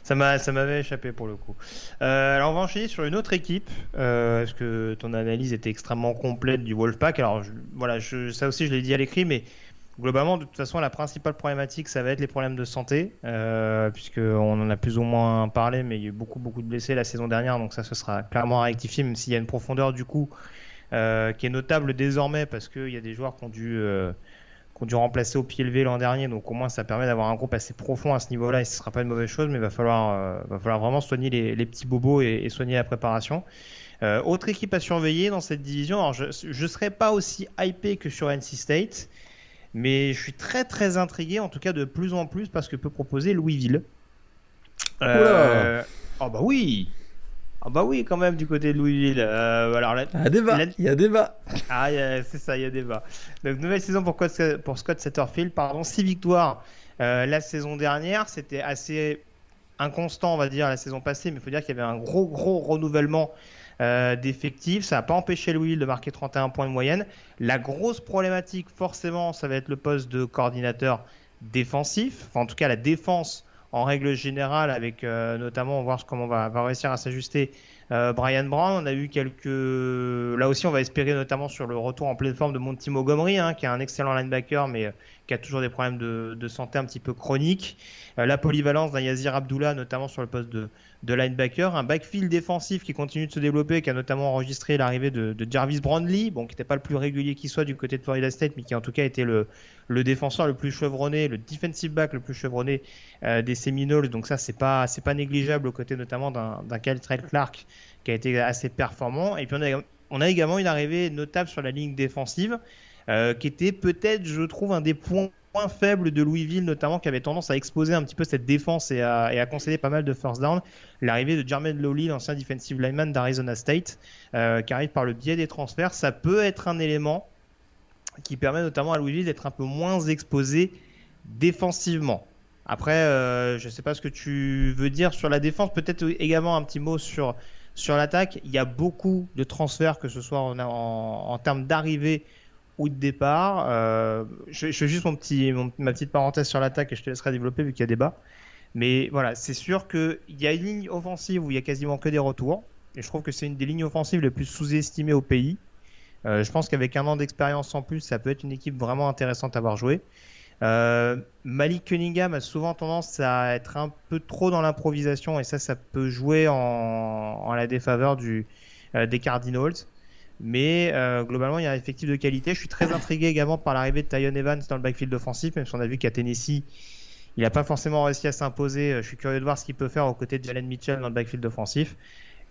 ça m'avait échappé pour le coup. Euh, alors on va enchaîner sur une autre équipe, parce que ton analyse était extrêmement complète du Wolfpack? Alors voilà, je, ça aussi je l'ai dit à l'écrit, mais globalement, de toute façon, la principale problématique, ça va être les problèmes de santé, euh, puisqu'on en a plus ou moins parlé, mais il y a eu beaucoup, beaucoup de blessés la saison dernière, donc ça, ce sera clairement rectifié, même s'il y a une profondeur du coup euh, qui est notable désormais, parce qu'il y a des joueurs qui ont dû, euh, dû remplacer au pied levé l'an dernier, donc au moins ça permet d'avoir un groupe assez profond à ce niveau-là, et ce ne sera pas une mauvaise chose, mais il va falloir, euh, va falloir vraiment soigner les, petits bobos et, soigner la préparation. autre équipe à surveiller dans cette division, alors je ne serai pas aussi hypé que sur NC State, mais je suis très très intrigué, en tout cas de plus en plus, parce que peut proposer Louisville. Euh... Oh bah oui Ah bah oui quand même du côté de Louisville. Euh, alors là, il y a débat. Il y a débat. Ah c'est ça, il y a débat. Donc nouvelle saison pour, pour Scott Satterfield, pardon, 6 victoires euh, la saison dernière, c'était assez inconstant on va dire la saison passée, mais il faut dire qu'il y avait un gros gros renouvellement euh, d'effectifs. Ça n'a pas empêché Louis de marquer 31 points de moyenne. La grosse problématique, forcément, ça va être le poste de coordinateur défensif. Enfin, en tout cas, la défense en règle générale, avec euh, notamment, on va voir comment on va, réussir à s'ajuster euh, Brian Brown. On a eu quelques. Là aussi, on va espérer notamment sur le retour en pleine forme de Monty Montgomery, hein, qui est un excellent linebacker, mais qui a toujours des problèmes de, de santé un petit peu chroniques. la polyvalence d'un Yazir Abdullah, notamment sur le poste de, de linebacker, un backfield défensif qui continue de se développer, qui a notamment enregistré l'arrivée de, Jarvis Brandley, bon, qui n'était pas le plus régulier qui soit du côté de Florida State, mais qui en tout cas était le, le défenseur le plus chevronné, le defensive back le plus chevronné euh, des Seminoles. Donc ça, c'est pas c'est pas négligeable aux côtés notamment d'un Kyle Clark qui a été assez performant. Et puis on a, on a également une arrivée notable sur la ligne défensive, euh, qui était peut-être, je trouve, un des points point faible de Louisville, notamment, qui avait tendance à exposer un petit peu cette défense et à, concéder pas mal de first down. L'arrivée de Jermaine Lowly, l'ancien defensive lineman d'Arizona State, euh, qui arrive par le biais des transferts, ça peut être un élément qui permet notamment à Louisville d'être un peu moins exposé défensivement. Après, euh, je ne sais pas ce que tu veux dire sur la défense. Peut-être également un petit mot sur, sur l'attaque. Il y a beaucoup de transferts, que ce soit en termes d'arrivée ou de départ. Euh, je, fais juste mon petit, ma petite parenthèse sur l'attaque et je te laisserai développer vu qu'il y a débat. Mais voilà, c'est sûr qu'il y a une ligne offensive où il y a quasiment que des retours. Et je trouve que c'est une des lignes offensives les plus sous-estimées au pays. Euh, je pense qu'avec un an d'expérience en plus, ça peut être une équipe vraiment intéressante à voir jouer. Euh, Malik Cunningham a souvent tendance à être un peu trop dans l'improvisation et ça, ça peut jouer en, en la défaveur du, des Cardinals. Mais euh, globalement, il y a un effectif de qualité. Je suis très intrigué également par l'arrivée de Tyon Evans dans le backfield offensif, même si on a vu qu'à Tennessee, il n'a pas forcément réussi à s'imposer. Je suis curieux de voir ce qu'il peut faire aux côtés de Jalen Mitchell dans le backfield offensif.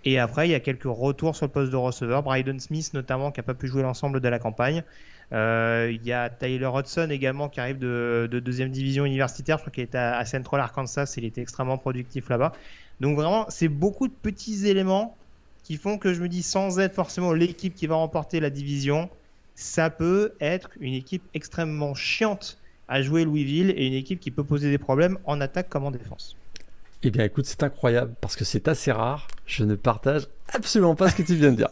Et après, il y a quelques retours sur le poste de receveur. Bryden Smith, notamment, qui n'a pas pu jouer l'ensemble de la campagne. Euh, il y a Tyler Hudson également qui arrive de, deuxième division universitaire. Je crois qu'il était à, Central Arkansas. Il était extrêmement productif là-bas. Donc vraiment, c'est beaucoup de petits éléments qui font que je me dis, sans être forcément l'équipe qui va remporter la division, ça peut être une équipe extrêmement chiante à jouer Louisville et une équipe qui peut poser des problèmes en attaque comme en défense. Eh bien écoute, c'est incroyable parce que c'est assez rare. Je ne partage absolument pas ce que tu viens de dire.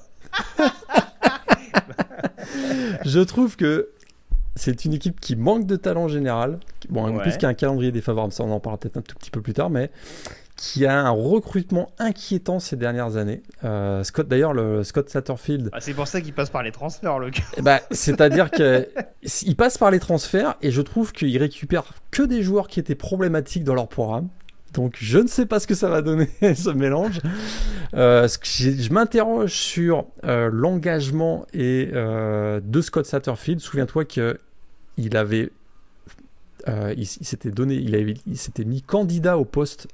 *laughs* je trouve que c'est une équipe qui manque de talent en général. Bon, en plus qu'il y a un calendrier défavorable, ça on en parlera peut-être un tout petit peu plus tard, mais qui a un recrutement inquiétant ces dernières années. Euh, Scott, d'ailleurs, le Scott Satterfield. Ah, c'est pour ça qu'il passe par les transferts, le eh ben, C'est-à-dire qu'il *laughs* passe par les transferts et je trouve qu'il récupère que des joueurs qui étaient problématiques dans leur programme. Donc je ne sais pas ce que ça va donner *laughs* ce mélange. Euh, je m'interroge sur euh, l'engagement et de Scott Satterfield. Souviens-toi que il avait, il, s'était donné, il, avait, il s'était mis candidat au poste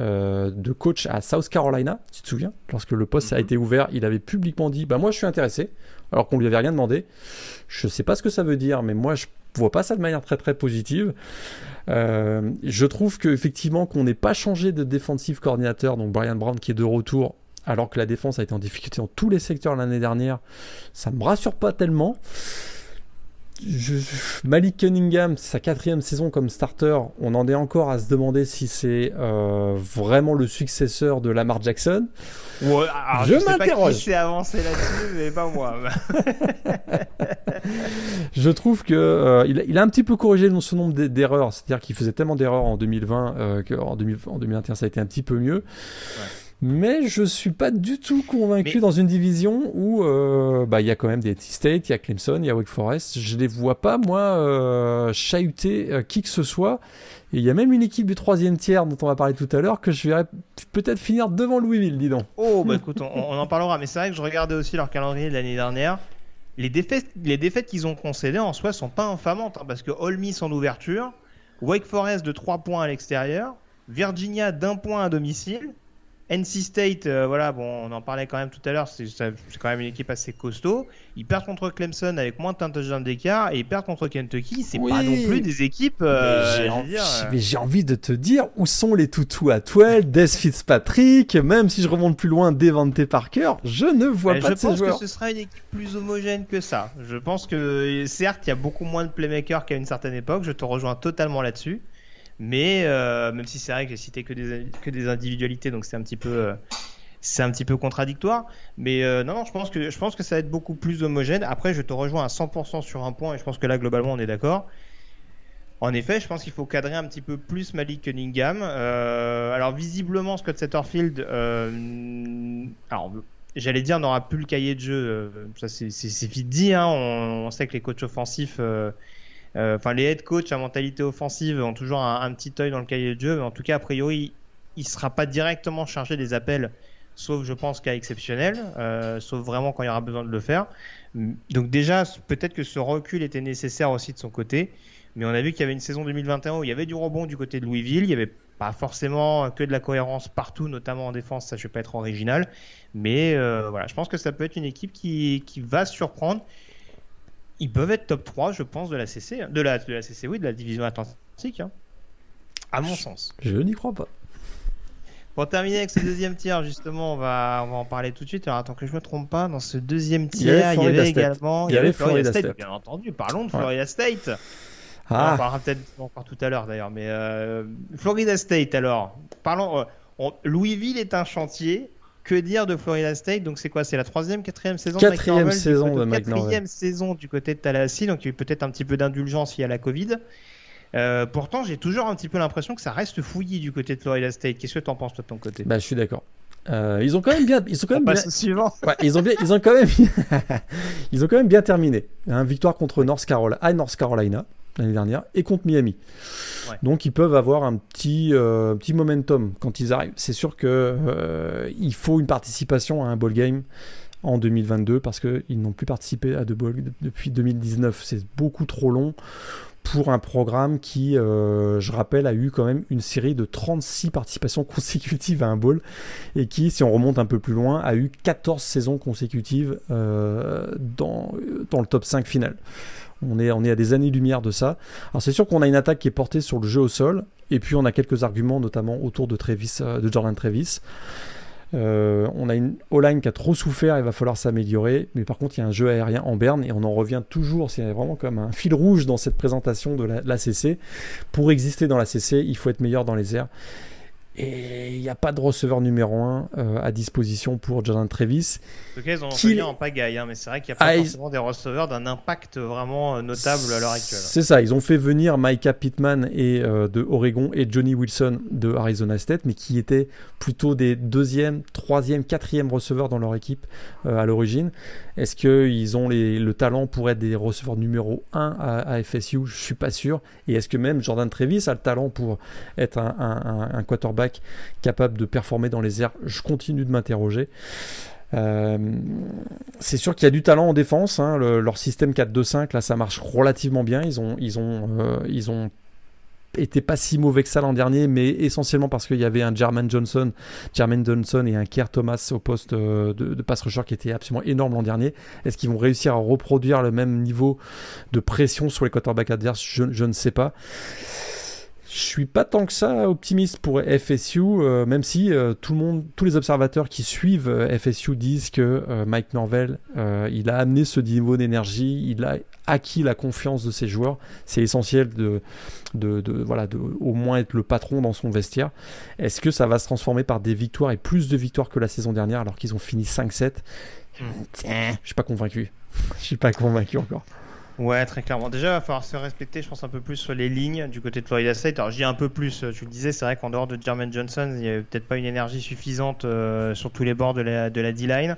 de coach à South Carolina. Tu te souviens Lorsque le poste a mhm. été ouvert, il avait publiquement dit, bah moi je suis intéressé, alors qu'on lui avait rien demandé. Je ne sais pas ce que ça veut dire, mais moi je vois pas ça de manière très très positive. Euh, je trouve qu'effectivement qu'on n'ait pas changé de défensif coordinateur, donc Brian Brown qui est de retour, alors que la défense a été en difficulté dans tous les secteurs l'année dernière, ça me rassure pas tellement. Malik Cunningham, sa quatrième saison comme starter, on en est encore à se demander si c'est euh, vraiment le successeur de Lamar Jackson. je, m'interroge. Je avancé là-dessus, mais pas moi. *laughs* je trouve que euh, il, a un petit peu corrigé son nombre d'erreurs, c'est-à-dire qu'il faisait tellement d'erreurs en 2020 euh, qu'en 2021 ça a été un petit peu mieux. Ouais mais je suis pas du tout convaincu dans une division où euh, bah il y a quand même des T-State, il y a Clemson, il y a Wake Forest. Je les vois pas moi euh, chahuter euh, qui que ce soit. Et il y a même une équipe du troisième tiers dont on va parler tout à l'heure que je verrais peut-être finir devant Louisville, dis donc. Oh bah *laughs* écoute, on, en parlera. Mais c'est vrai que je regardais aussi leur calendrier de l'année dernière. Les défaites, les défaites qu'ils ont concédées en soi sont pas infamantes hein, parce que Ole Miss en ouverture, Wake Forest de 3 points à l'extérieur, Virginia d'un point à domicile. NC State, euh, voilà, bon, on en parlait quand même tout à l'heure, c'est quand même une équipe assez costaud. Ils perdent contre Clemson avec moins de touchdowns d'écart et ils perdent contre Kentucky. C'est pas non plus des équipes. Euh, euh, mais j'ai envie, de te dire où sont les toutous à 12, Des Fitzpatrick, même si je remonte plus loin, Devante Parker, je ne vois pas de ces joueurs. Je pense que ce sera une équipe plus homogène que ça. Je pense que certes, il y a beaucoup moins de playmakers qu'à une certaine époque. Je te rejoins totalement là-dessus. Mais euh, même si c'est vrai que j'ai cité que des, que des individualités, donc c'est un petit peu, euh, c'est un petit peu contradictoire. Mais euh, non, je pense que je pense que ça va être beaucoup plus homogène. Après, je te rejoins à 100% sur un point, et je pense que là globalement on est d'accord. En effet, je pense qu'il faut cadrer un petit peu plus Malik Cunningham. alors visiblement, Scott Setterfield, alors j'allais dire n'aura plus le cahier de jeu. ça c'est vite dit. Hein. On, on, sait que les coachs offensifs enfin, les head coach à mentalité offensive ont toujours un, petit œil dans le cahier de jeu, mais en tout cas, a priori, il sera pas directement chargé des appels, sauf, je pense, cas exceptionnel, euh, sauf vraiment quand il y aura besoin de le faire. Donc déjà, peut-être que ce recul était nécessaire aussi de son côté, mais on a vu qu'il y avait une saison 2021 où il y avait du rebond du côté de Louisville, il y avait pas forcément que de la cohérence partout, notamment en défense, ça je vais pas être original, mais euh, voilà, je pense que ça peut être une équipe qui, qui va surprendre ils peuvent être top 3, je pense, de la CC, de la, de la CC, oui, de la division atlantique, hein. à mon sens. Je n'y crois pas. Pour terminer avec ce deuxième tiers, justement, on va, on va en parler tout de suite. Alors, attends que je me trompe pas, dans ce deuxième tiers, il y avait, également, il y avait Florida, State, bien entendu. Parlons de Florida State. Ah. On en parlera peut-être encore tout à l'heure d'ailleurs, mais euh, Florida State. Alors, parlons. Euh, Louisville est un chantier. Que dire de Florida State? Donc c'est quoi? C'est la troisième, quatrième saison Quatrième de saison de Quatrième saison du côté de Tallahassee, donc il y a eu peut-être un petit peu d'indulgence il y a la Covid. Euh, pourtant, j'ai toujours un petit peu l'impression que ça reste fouillis du côté de Florida State. Qu'est-ce que tu en penses toi de ton côté? Bah, je suis d'accord. Euh, ils ont quand même bien, ils ont quand même bien, suivant. ils ont bien, ils ont quand même, *laughs* ils ont quand même bien terminé. Hein, victoire contre North Carolina, à North Carolina l'année dernière et contre Miami. Donc ils peuvent avoir un petit, euh, petit momentum quand ils arrivent. C'est sûr que euh, il faut une participation à un ball game en 2022 parce qu'ils n'ont plus participé à deux ball depuis 2019. C'est beaucoup trop long pour un programme qui, euh, je rappelle, a eu quand même une série de 36 participations *laughs* consécutives à un bowl et qui, si on remonte un peu plus loin, a eu 14 saisons consécutives euh, dans, dans le top 5 final. On est, à des années-lumière de ça. Alors c'est sûr qu'on a une attaque qui est portée sur le jeu au sol, et puis on a quelques arguments, notamment autour de, euh, Jordan Travis. Euh, on a une O-line qui a trop souffert, il va falloir s'améliorer. Mais par contre, il y a un jeu aérien en berne et on en revient toujours. C'est vraiment comme un fil rouge dans cette présentation de l'ACC. Pour exister dans l'ACC, il faut être meilleur dans les airs. Et il n'y a pas de receveur numéro 1 euh, à disposition pour Jordan Travis. Ok, ils ont qui... en pagaille, hein, mais c'est vrai qu'il n'y a pas ah, forcément des receveurs d'un impact vraiment euh, notable à l'heure actuelle. C'est ça, ils ont fait venir Micah Pittman et, euh, de Oregon et Johnny Wilson de Arizona State, mais qui étaient plutôt des deuxième, troisième, quatrième receveurs dans leur équipe à l'origine. Est-ce qu'ils ont le talent pour être des receveurs numéro 1 à, FSU Je suis pas sûr. Et est-ce que même Jordan Travis a le talent pour être un, quarterback capable de performer dans les airs Je continue de m'interroger. Euh, c'est sûr qu'il y a du talent en défense. Hein. leur système 4-2-5, là, ça marche relativement bien. Ils ont, ils euh, était pas si mauvais que ça l'an dernier, mais essentiellement parce qu'il y avait un Jermaine Johnson, Johnson et un Kier Thomas au poste euh, de, de pass rusher qui était absolument énorme l'an dernier. Est-ce qu'ils vont réussir à reproduire le même niveau de pression sur les quarterbacks adverses? Je ne sais pas. Je suis pas tant que ça optimiste pour FSU, euh, même si euh, tout le monde, tous les observateurs qui suivent euh, FSU disent que Mike Norvell, il a amené ce niveau d'énergie, il a acquis la confiance de ses joueurs. C'est essentiel de, de, de, voilà, de au moins être le patron dans son vestiaire. Est-ce que ça va se transformer par des victoires et plus de victoires que la saison dernière alors qu'ils ont fini 5-7 Je suis pas convaincu. *laughs* Je suis pas convaincu encore. Ouais, très clairement. Déjà, il va falloir se respecter, je pense, un peu plus sur les lignes du côté de Florida State. Alors, je dis un peu plus, tu le disais, c'est vrai qu'en dehors de Jermaine Johnson, il n'y avait peut-être pas une énergie suffisante euh, sur tous les bords de la, de la D-line.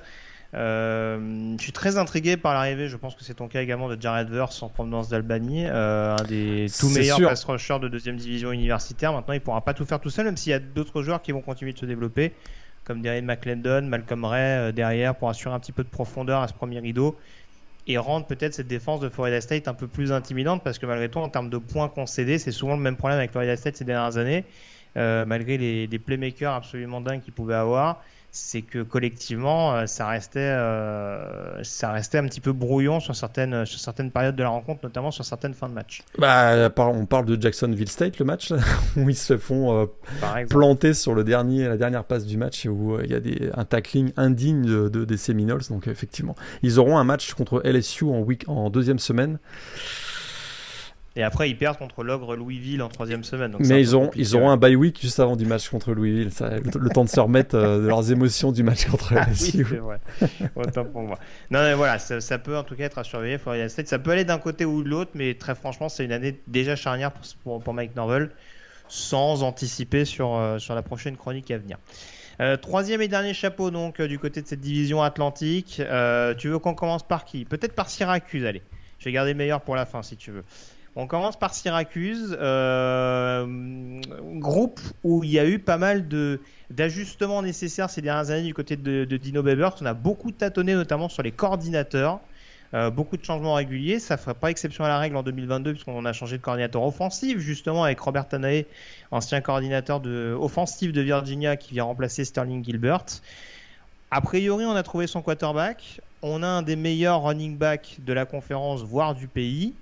Euh, je suis très intrigué par l'arrivée, je pense que c'est ton cas également, de Jared Verse en provenance d'Albanie, euh, un des tout meilleurs pass rushers de deuxième division universitaire. Maintenant, il pourra pas tout faire tout seul, même s'il y a d'autres joueurs qui vont continuer de se développer, comme Darren McClendon, Malcolm Ray derrière, pour assurer un petit peu de profondeur à ce premier rideau et rendre peut-être cette défense de Florida State un peu plus intimidante parce que malgré tout en termes de points concédés c'est souvent le même problème avec Florida State ces dernières années euh, malgré les, les, playmakers absolument dingues qu'ils pouvaient avoir c'est que collectivement, euh, ça restait, euh, ça restait un petit peu brouillon sur certaines, sur certaines périodes de la rencontre, notamment sur certaines fins de match. Bah, on parle de Jacksonville State, le match, *laughs* où ils se font euh, planter sur le dernier, la dernière passe du match, où il y a des, un tackling indigne de, des Seminoles. Donc, effectivement, ils auront un match contre LSU en, week, en deuxième semaine. Et après, ils perdent contre l'ogre Louisville en troisième semaine. Mais ils, ont, ils auront un bye week juste avant du match contre Louisville. Ça, le, temps de se remettre euh, de leurs émotions du match contre ah, oui, vrai. Autant pour moi. Non, mais voilà, ça, peut en tout cas être à surveiller. Florida State, ça peut aller d'un côté ou de l'autre, mais très franchement, c'est une année déjà charnière pour, pour, Mike Norvell, sans anticiper sur, euh, sur la prochaine chronique à venir. Euh, troisième et dernier chapeau donc du côté de cette division atlantique. tu veux qu'on commence par qui? Peut-être par Syracuse, allez. Je vais garder le meilleur pour la fin si tu veux. On commence par Syracuse, euh, groupe où il y a eu pas mal d'ajustements nécessaires ces dernières années du côté de, Dino Babers. On a beaucoup tâtonné, notamment sur les coordinateurs. Euh, beaucoup de changements réguliers. Ça ne ferait pas exception à la règle en 2022 puisqu'on a changé de coordinateur offensif justement avec Robert Tanae, ancien coordinateur offensif de Virginia qui vient remplacer Sterling Gilbert. A priori, on a trouvé son quarterback. On a un des meilleurs running backs de la conférence, voire du pays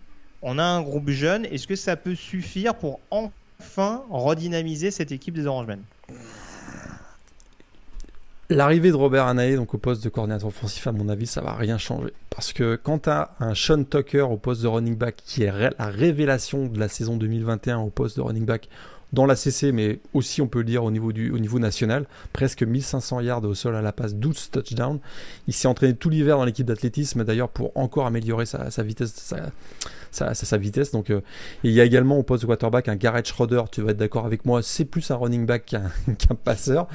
on a un groupe jeune. Est-ce que ça peut suffire pour enfin redynamiser cette équipe des Orangemen L'arrivée de Robert Anae donc au poste de coordinateur offensif, à mon avis, ça va rien changer. Parce que quand tu un Sean Tucker au poste de running back, qui est la révélation de la saison 2021 au poste de running back, dans la CC, mais aussi on peut le dire au niveau, du, au niveau national. Presque 1500 yards au sol à la passe, 12 touchdowns. Il s'est entraîné tout l'hiver dans l'équipe d'athlétisme d'ailleurs pour encore améliorer sa, vitesse. Sa, sa, vitesse. Donc, euh, il y a également au poste de quarterback un Garrett Schroeder, tu vas être d'accord avec moi, c'est plus un running back qu'un *laughs* passeur.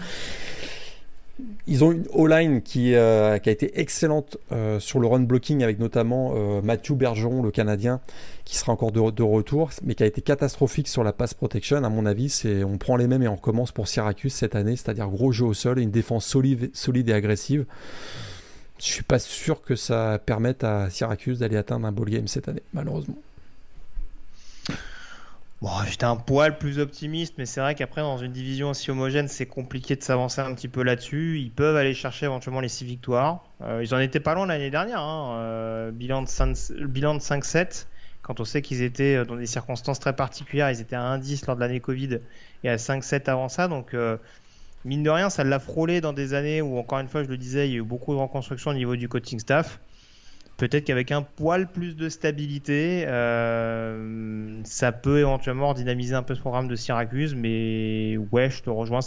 Ils ont une O-line qui, euh, qui, a été excellente euh, sur le run blocking avec notamment euh, Matthew Bergeron, le Canadien, qui sera encore de, retour, mais qui a été catastrophique sur la pass protection. À mon avis, c'est on prend les mêmes et on recommence pour Syracuse cette année, c'est-à-dire gros jeu au sol et une défense solide, solide et agressive. Je suis pas sûr que ça permette à Syracuse d'aller atteindre un ball game cette année, malheureusement. Bon, j'étais un poil plus optimiste, mais c'est vrai qu'après, dans une division aussi homogène, c'est compliqué de s'avancer un petit peu là-dessus. Ils peuvent aller chercher éventuellement les 6 victoires. Euh, ils en étaient pas loin l'année dernière. Hein. Euh, bilan de 5-7. Quand on sait qu'ils étaient dans des circonstances très particulières, ils étaient à 1-10 lors de l'année Covid et à 5-7 avant ça. Donc, euh, mine de rien, ça l'a frôlé dans des années où, encore une fois, je le disais, il y a eu beaucoup de reconstruction au niveau du coaching staff. Peut-être qu'avec un poil plus de stabilité, euh, ça peut éventuellement dynamiser un peu ce programme de Syracuse. Mais ouais, je te rejoins.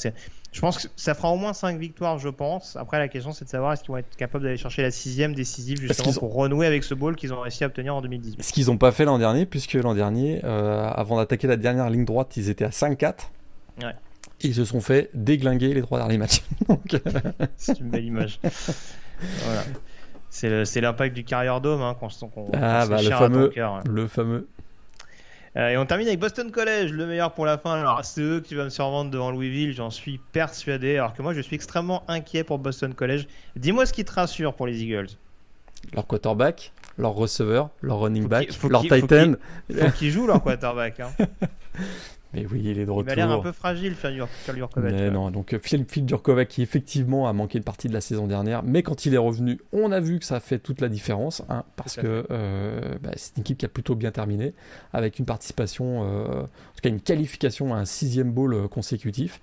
Je pense que ça fera au moins 5 victoires, je pense. Après, la question, c'est de savoir est-ce qu'ils vont être capables d'aller chercher la sixième décisive justement pour renouer avec ce ball qu'ils ont réussi à obtenir en 2018. Ce qu'ils n'ont pas fait l'an dernier, puisque l'an dernier, euh, avant d'attaquer la dernière ligne droite, ils étaient à 5-4. Ouais. ils se sont fait déglinguer les trois derniers matchs. *laughs* c'est une belle image. *laughs* voilà. C'est l'impact du Carrier Dome hein, qu'on ah, bah, le, fameux, le fameux. et on termine avec Boston College, le meilleur pour la fin. Alors, c'est eux qui vont me survendre devant Louisville, j'en suis persuadé. Alors que moi, je suis extrêmement inquiet pour Boston College. Dis-moi ce qui te rassure pour les Eagles. Leur quarterback, leur receveur, leur running back, leur titan. Faut qu'ils qu jouent leur quarterback. Hein. *laughs* Mais oui, il est de retour. Il a l'air un peu fragile, Phil Durkovac. Mais non, donc euh, Phil, Phil Durkovac qui effectivement a manqué une partie de la saison dernière, mais quand il est revenu, on a vu que ça a fait toute la différence, hein, parce que euh, bah, c'est une équipe qui a plutôt bien terminé, avec une participation, euh, en tout cas une qualification à un sixième bowl consécutif.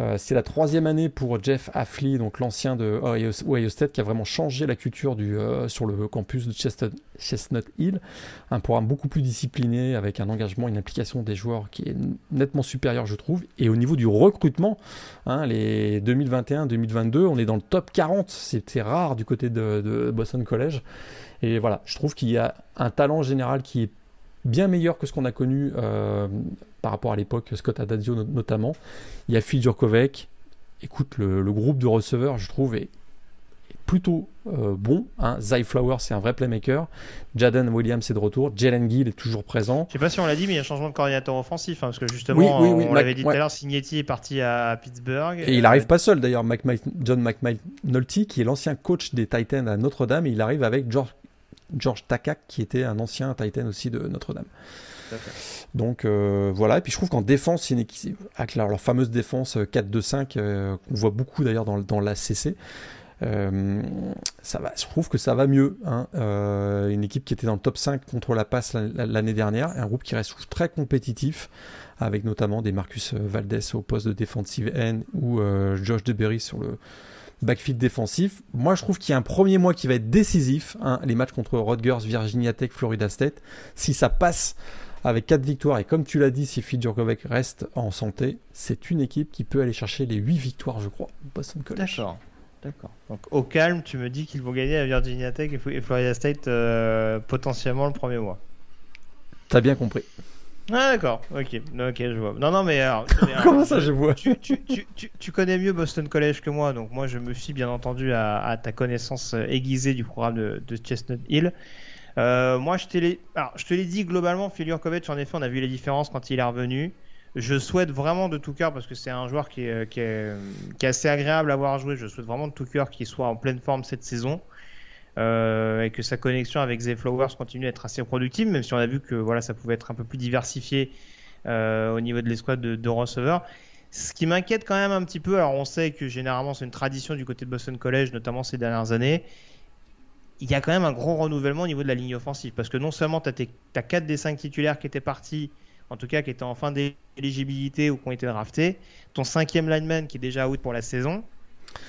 Euh, c'est la troisième année pour Jeff Affley, donc l'ancien de Ohio, State, qui a vraiment changé la culture du, euh, sur le campus de Chestnut, Hill. Un programme beaucoup plus discipliné, avec un engagement, une implication des joueurs qui est nettement supérieur, je trouve. Et au niveau du recrutement, hein, les 2021-2022, on est dans le top 40. C'était rare du côté de, Boston College. Et voilà, je trouve qu'il y a un talent général qui est bien meilleur que ce qu'on a connu euh, par rapport à l'époque, Scott Adadio notamment. Il y a Phil Djurkovic. Écoute, le, groupe de receveurs, je trouve, est, plutôt euh, bon. Hein. Zay Flower, c'est un vrai playmaker. Jaden Williams est de retour. Jalen Gill est toujours présent. Je sais pas si on l'a dit, mais il y a un changement de coordinateur offensif. Hein, parce que justement, on l'avait dit tout à l'heure, Signetti est parti à, Pittsburgh. Et il n'arrive pas seul d'ailleurs. John McNulty, qui est l'ancien coach des Titans à Notre-Dame, il arrive avec George, George Takak, qui était un ancien Titan aussi de Notre-Dame. Donc euh, voilà, et puis je trouve qu'en défense, avec leur, fameuse défense 4-2-5, euh, euh, qu'on voit beaucoup d'ailleurs dans, dans la CC, ça va, je trouve que ça va mieux. Hein. une équipe qui était dans le top 5 contre la passe l'année dernière, un groupe qui reste très compétitif, avec notamment des Marcus Valdez au poste de defensive end ou Josh DeBerry sur le backfield défensif. Moi, je trouve qu'il y a un premier mois qui va être décisif. Hein, les matchs contre Rutgers, Virginia Tech, Florida State. Si ça passe avec 4 victoires, et comme tu l'as dit, si Phil reste en santé, c'est une équipe qui peut aller chercher les 8 victoires, je crois, Boston College. D'accord. D'accord. Donc au calme, tu me dis qu'ils vont gagner à Virginia Tech et Florida State euh, potentiellement le premier mois. T'as bien compris. Ah d'accord, ok, ok, je vois. Non, non, mais alors. *laughs* Comment ça, je vois tu, tu, tu, tu, connais mieux Boston College que moi, donc moi je me fie bien entendu à, à ta connaissance aiguisée du programme de, de Chestnut Hill. Euh, moi, je te l'ai dit globalement, Filior Kovac, en effet, on a vu les différences quand il est revenu. Je souhaite vraiment de tout cœur, parce que c'est un joueur qui est, qui, est, qui est, assez agréable à voir jouer, je souhaite vraiment de tout cœur qu'il soit en pleine forme cette saison. Euh, et que sa connexion avec Zay Flowers continue à être assez productive, même si on a vu que voilà, ça pouvait être un peu plus diversifié euh, au niveau de l'escouade de, de receveurs. Ce qui m'inquiète quand même un petit peu, alors on sait que généralement c'est une tradition du côté de Boston College, notamment ces dernières années, il y a quand même un gros renouvellement au niveau de la ligne offensive. Parce que non seulement tu as, 4 des 5 titulaires qui étaient partis, en tout cas qui étaient en fin d'éligibilité ou qui ont été draftés, ton cinquième lineman qui est déjà out pour la saison,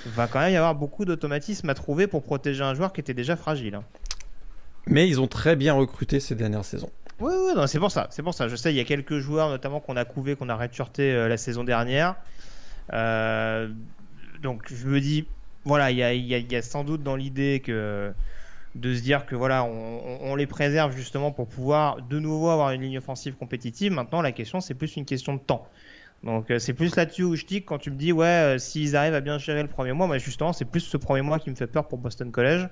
va quand même y avoir beaucoup d'automatisme à trouver pour protéger un joueur qui était déjà fragile. Hein. Mais ils ont très bien recruté ces dernières saisons. Oui, oui, c'est pour ça. C'est pour ça. Je sais, il y a quelques joueurs notamment qu'on a couvé, qu'on a redshirté euh, la saison dernière. Euh, donc je me dis, voilà, il y a, sans doute dans l'idée que de se dire que voilà, on, les préserve justement pour pouvoir de nouveau avoir une ligne offensive compétitive. Maintenant, la question, c'est plus une question de temps. Donc, euh, c'est plus là-dessus où je dis quand tu me dis, ouais, euh, s'ils arrivent à bien gérer le premier mois, moi, justement, c'est plus ce premier mois qui me fait peur pour Boston College.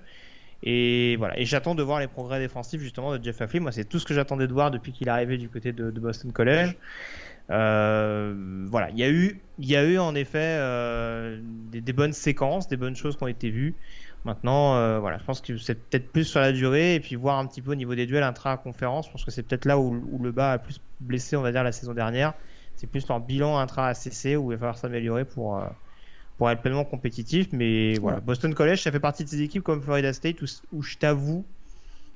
Et voilà, et j'attends de voir les progrès défensifs justement de Jeff Affley. Moi, c'est tout ce que j'attendais de voir depuis qu'il est arrivé du côté de, Boston College. Euh, voilà, il y a eu, il y a eu en effet des, bonnes séquences, des bonnes choses qui ont été vues. Maintenant, voilà, je pense que c'est peut-être plus sur la durée et puis voir un petit peu au niveau des duels intra-conférence. Je pense que c'est peut-être là où, le bas a plus blessé, on va dire, la saison dernière. C'est plus leur bilan intra-ACC où il va falloir s'améliorer pour, euh, pour être pleinement compétitif. Mais voilà, Boston College, ça fait partie de ces équipes comme Florida State où, où je t'avoue,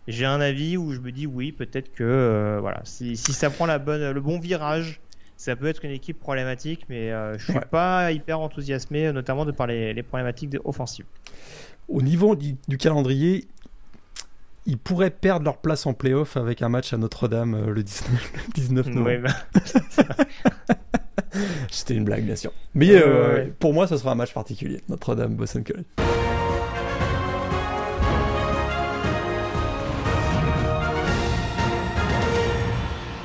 j'ai un avis où je me dis oui, peut-être que euh, voilà, si, si, ça prend la bonne, le bon virage, ça peut être une équipe problématique, mais je suis pas hyper enthousiasmé, notamment de par les, les problématiques offensives. Au niveau du, calendrier, ils pourraient perdre leur place en playoff avec un match à Notre-Dame euh, le, 19, novembre. Bah. *laughs* C'était une blague, bien sûr. Mais euh, pour moi, ce sera un match particulier. Notre-Dame, Boston College.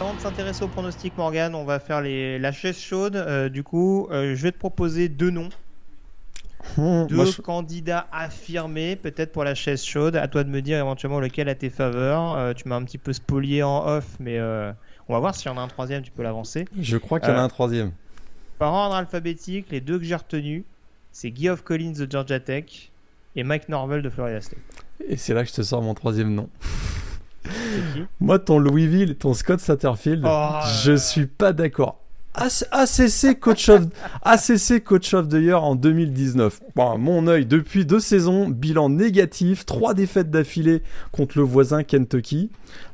Avant de s'intéresser au pronostic, Morgan, on va faire les, la chaise chaude. Euh, du coup, je vais te proposer deux noms Mmh, deux candidats affirmés, peut-être pour la chaise chaude. À toi de me dire éventuellement lequel a tes faveurs. Euh, tu m'as un petit peu spolié en off, mais euh, on va voir s'il y en a un troisième, tu peux l'avancer. Je crois qu'il y en a euh, un troisième. Par ordre alphabétique, les deux que j'ai retenus, c'est Geoff Collins de Georgia Tech et Mike Norvell de Florida State. Et c'est là que je te sors mon troisième nom. Moi, ton Louisville et ton Scott Satterfield, oh. je suis pas d'accord. ACC Coach of, ACC Coach the en 2019. Bon, mon œil, depuis deux saisons, bilan négatif, trois défaites d'affilée contre le voisin Kentucky.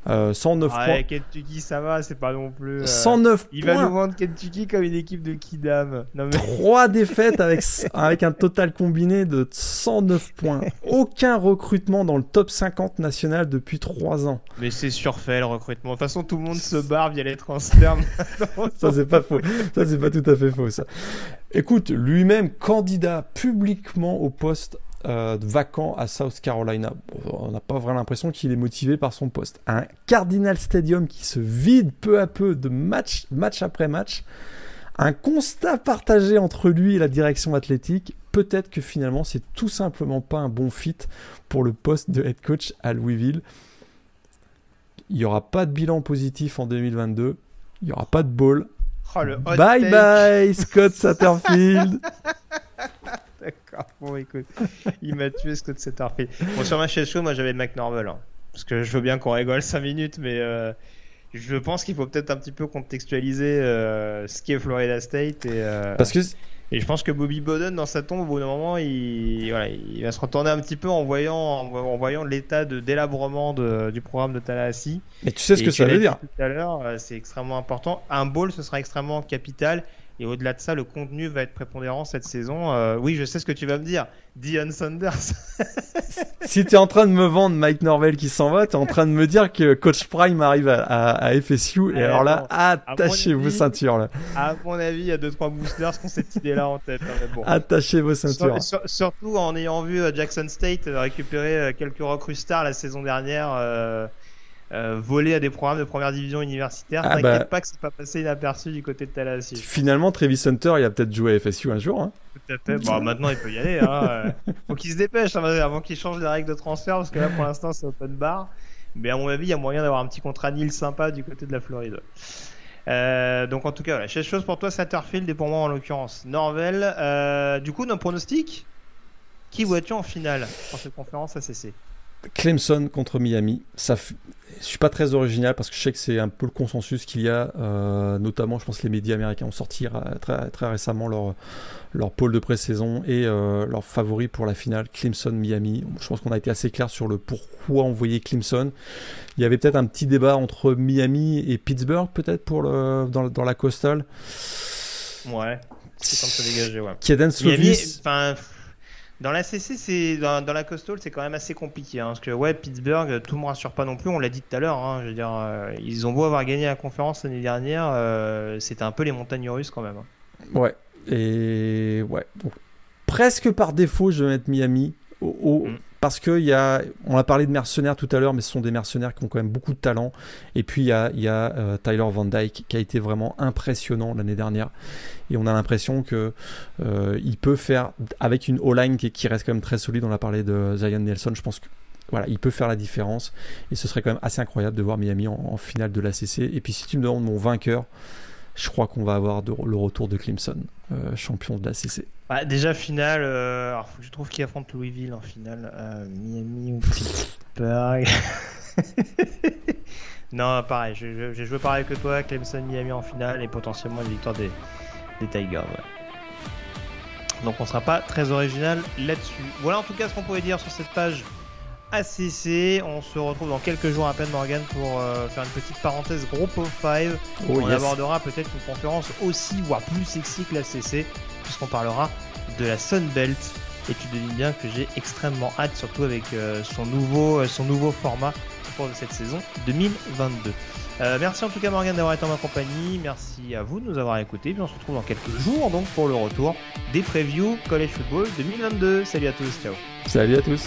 109 euh, points. Kentucky, ça va, c'est pas non plus. 109 euh, Il va nous vendre Kentucky comme une équipe de Kidam. Non, mais... 3 *laughs* défaites avec, avec un total combiné de 109 points. Aucun recrutement dans le top 50 national depuis 3 ans. Mais c'est surfait le recrutement. De toute façon, tout le monde se barre via les transferts. *laughs* ça, c'est pas faux. Ça, c'est pas tout à fait faux, ça. Écoute, lui-même candidat publiquement au poste euh, vacant à South Carolina. on n'a pas vraiment l'impression qu'il est motivé par son poste. Un Cardinal Stadium qui se vide peu à peu de match, match après match. Un constat partagé entre lui et la direction athlétique. Peut-être que finalement, c'est tout simplement pas un bon fit pour le poste de head coach à Louisville. Il n'y aura pas de bilan positif en 2022. Il n'y aura pas de ball. Oh, bye bye, Scott Satterfield. *laughs* Bon écoute, il m'a tué Scott Satterfield. Bon, sur ma chaise chaude, moi j'avais McNorville. Hein, parce que je veux bien qu'on rigole 5 minutes, mais euh, je pense qu'il faut peut-être un petit peu contextualiser euh, ce qu'est Florida State. Et, euh, parce que et je pense que Bobby Bowden, dans sa tombe, au bout d'un moment, il, voilà, il va se retourner un petit peu en voyant, en, voyant l'état de délabrement de, du programme de Tallahassee. Mais tu sais ce que ça veut dire Tout à l'heure, c'est extrêmement important. Un bowl, ce sera extrêmement capital. Et au-delà de ça, le contenu va être prépondérant cette saison. Euh, oui, je sais ce que tu vas me dire. Dion Sanders. *laughs* si tu es en train de me vendre Mike Norvell qui s'en va, tu es en train de me dire que Coach Prime arrive à, FSU. Et alors là, attachez vos ceintures. Là. À mon avis, il y a 2-3 boosters qui ont cette idée-là en tête. Hein, attachez vos ceintures. surtout en ayant vu euh, Jackson State récupérer euh, quelques recrues stars la saison dernière. Euh, voler à des programmes de première division universitaire. Ah T'inquiète bah. pas que c'est pas passé inaperçu du côté de Tallahassee. Finalement, Travis Hunter, il a peut-être joué à FSU un jour. Hein. Tout à fait. Bon, maintenant, il peut y aller. Hein. *laughs* Faut qu'il se dépêche hein, avant qu'il change les règles de transfert, parce que là, pour l'instant, c'est open bar. Mais à mon avis, il y a moyen d'avoir un petit contrat nil sympa du côté de la Floride. Euh, donc en tout cas, voilà, chose chose pour toi, Satterfield et pour moi en l'occurrence Norvel. Euh, du coup, nos pronostics, qui vois-tu en finale pour cette conférence ACC Clemson contre Miami. Ça, je suis pas très original parce que je sais que c'est un peu le consensus qu'il y a, euh, notamment je pense que les médias américains ont sorti très, très récemment leur, leur pôle de pré-saison et euh, leur favori pour la finale, Clemson-Miami. Je pense qu'on a été assez clair sur le pourquoi envoyer Clemson. Il y avait peut-être un petit débat entre Miami et Pittsburgh, peut-être pour le, dans, dans la coastal. Ouais, c'est comme ça dégagé, ouais. Slovis. Miami, dans la CC, c'est dans, la Coastal, c'est quand même assez compliqué hein, parce que ouais, Pittsburgh, tout me rassure pas non plus. On l'a dit tout à l'heure. Hein, je veux dire, euh, ils ont beau avoir gagné la conférence l'année dernière, euh, c'était un peu les montagnes russes quand même. Hein. Ouais. Et ouais. Donc, presque par défaut, je vais mettre Miami au, mm parce que y a, on a parlé de mercenaires tout à l'heure, mais ce sont des mercenaires qui ont quand même beaucoup de talent. Et puis il y a, euh, Tyler Van Dyke qui a été vraiment impressionnant l'année dernière. Et on a l'impression que euh, il peut faire avec une O-line qui, reste quand même très solide. On a parlé de Zion Nelson. Je pense que voilà, il peut faire la différence. Et ce serait quand même assez incroyable de voir Miami en, finale de la CC. Et puis si tu me demandes mon vainqueur, je crois qu'on va avoir le retour de Clemson, euh, champion de la CC. Bah, déjà, finale, euh, alors faut que je trouve qui affronte Louisville en finale. Euh, Miami ou Pittsburgh. *laughs* non, pareil, j'ai joué pareil que toi, Clemson, Miami en finale et potentiellement une victoire des, des Tigers. Donc on sera pas très original là-dessus. Voilà en tout cas ce qu'on pouvait dire sur cette page ACC. On se retrouve dans quelques jours à peine Morgan pour euh, faire une petite parenthèse Group of Five. on abordera peut-être une conférence aussi voire plus sexy que l'ACC puisqu'on parlera de la Sun Belt. Et tu devines bien que j'ai extrêmement hâte, surtout avec euh, son, nouveau, euh, son nouveau format pour cette saison 2022. Euh, merci en tout cas Morgan d'avoir été en ma compagnie. Merci à vous de nous avoir écoutés. Puis on se retrouve dans quelques jours donc pour le retour des previews College Football 2022. Salut à tous, ciao. Salut à tous.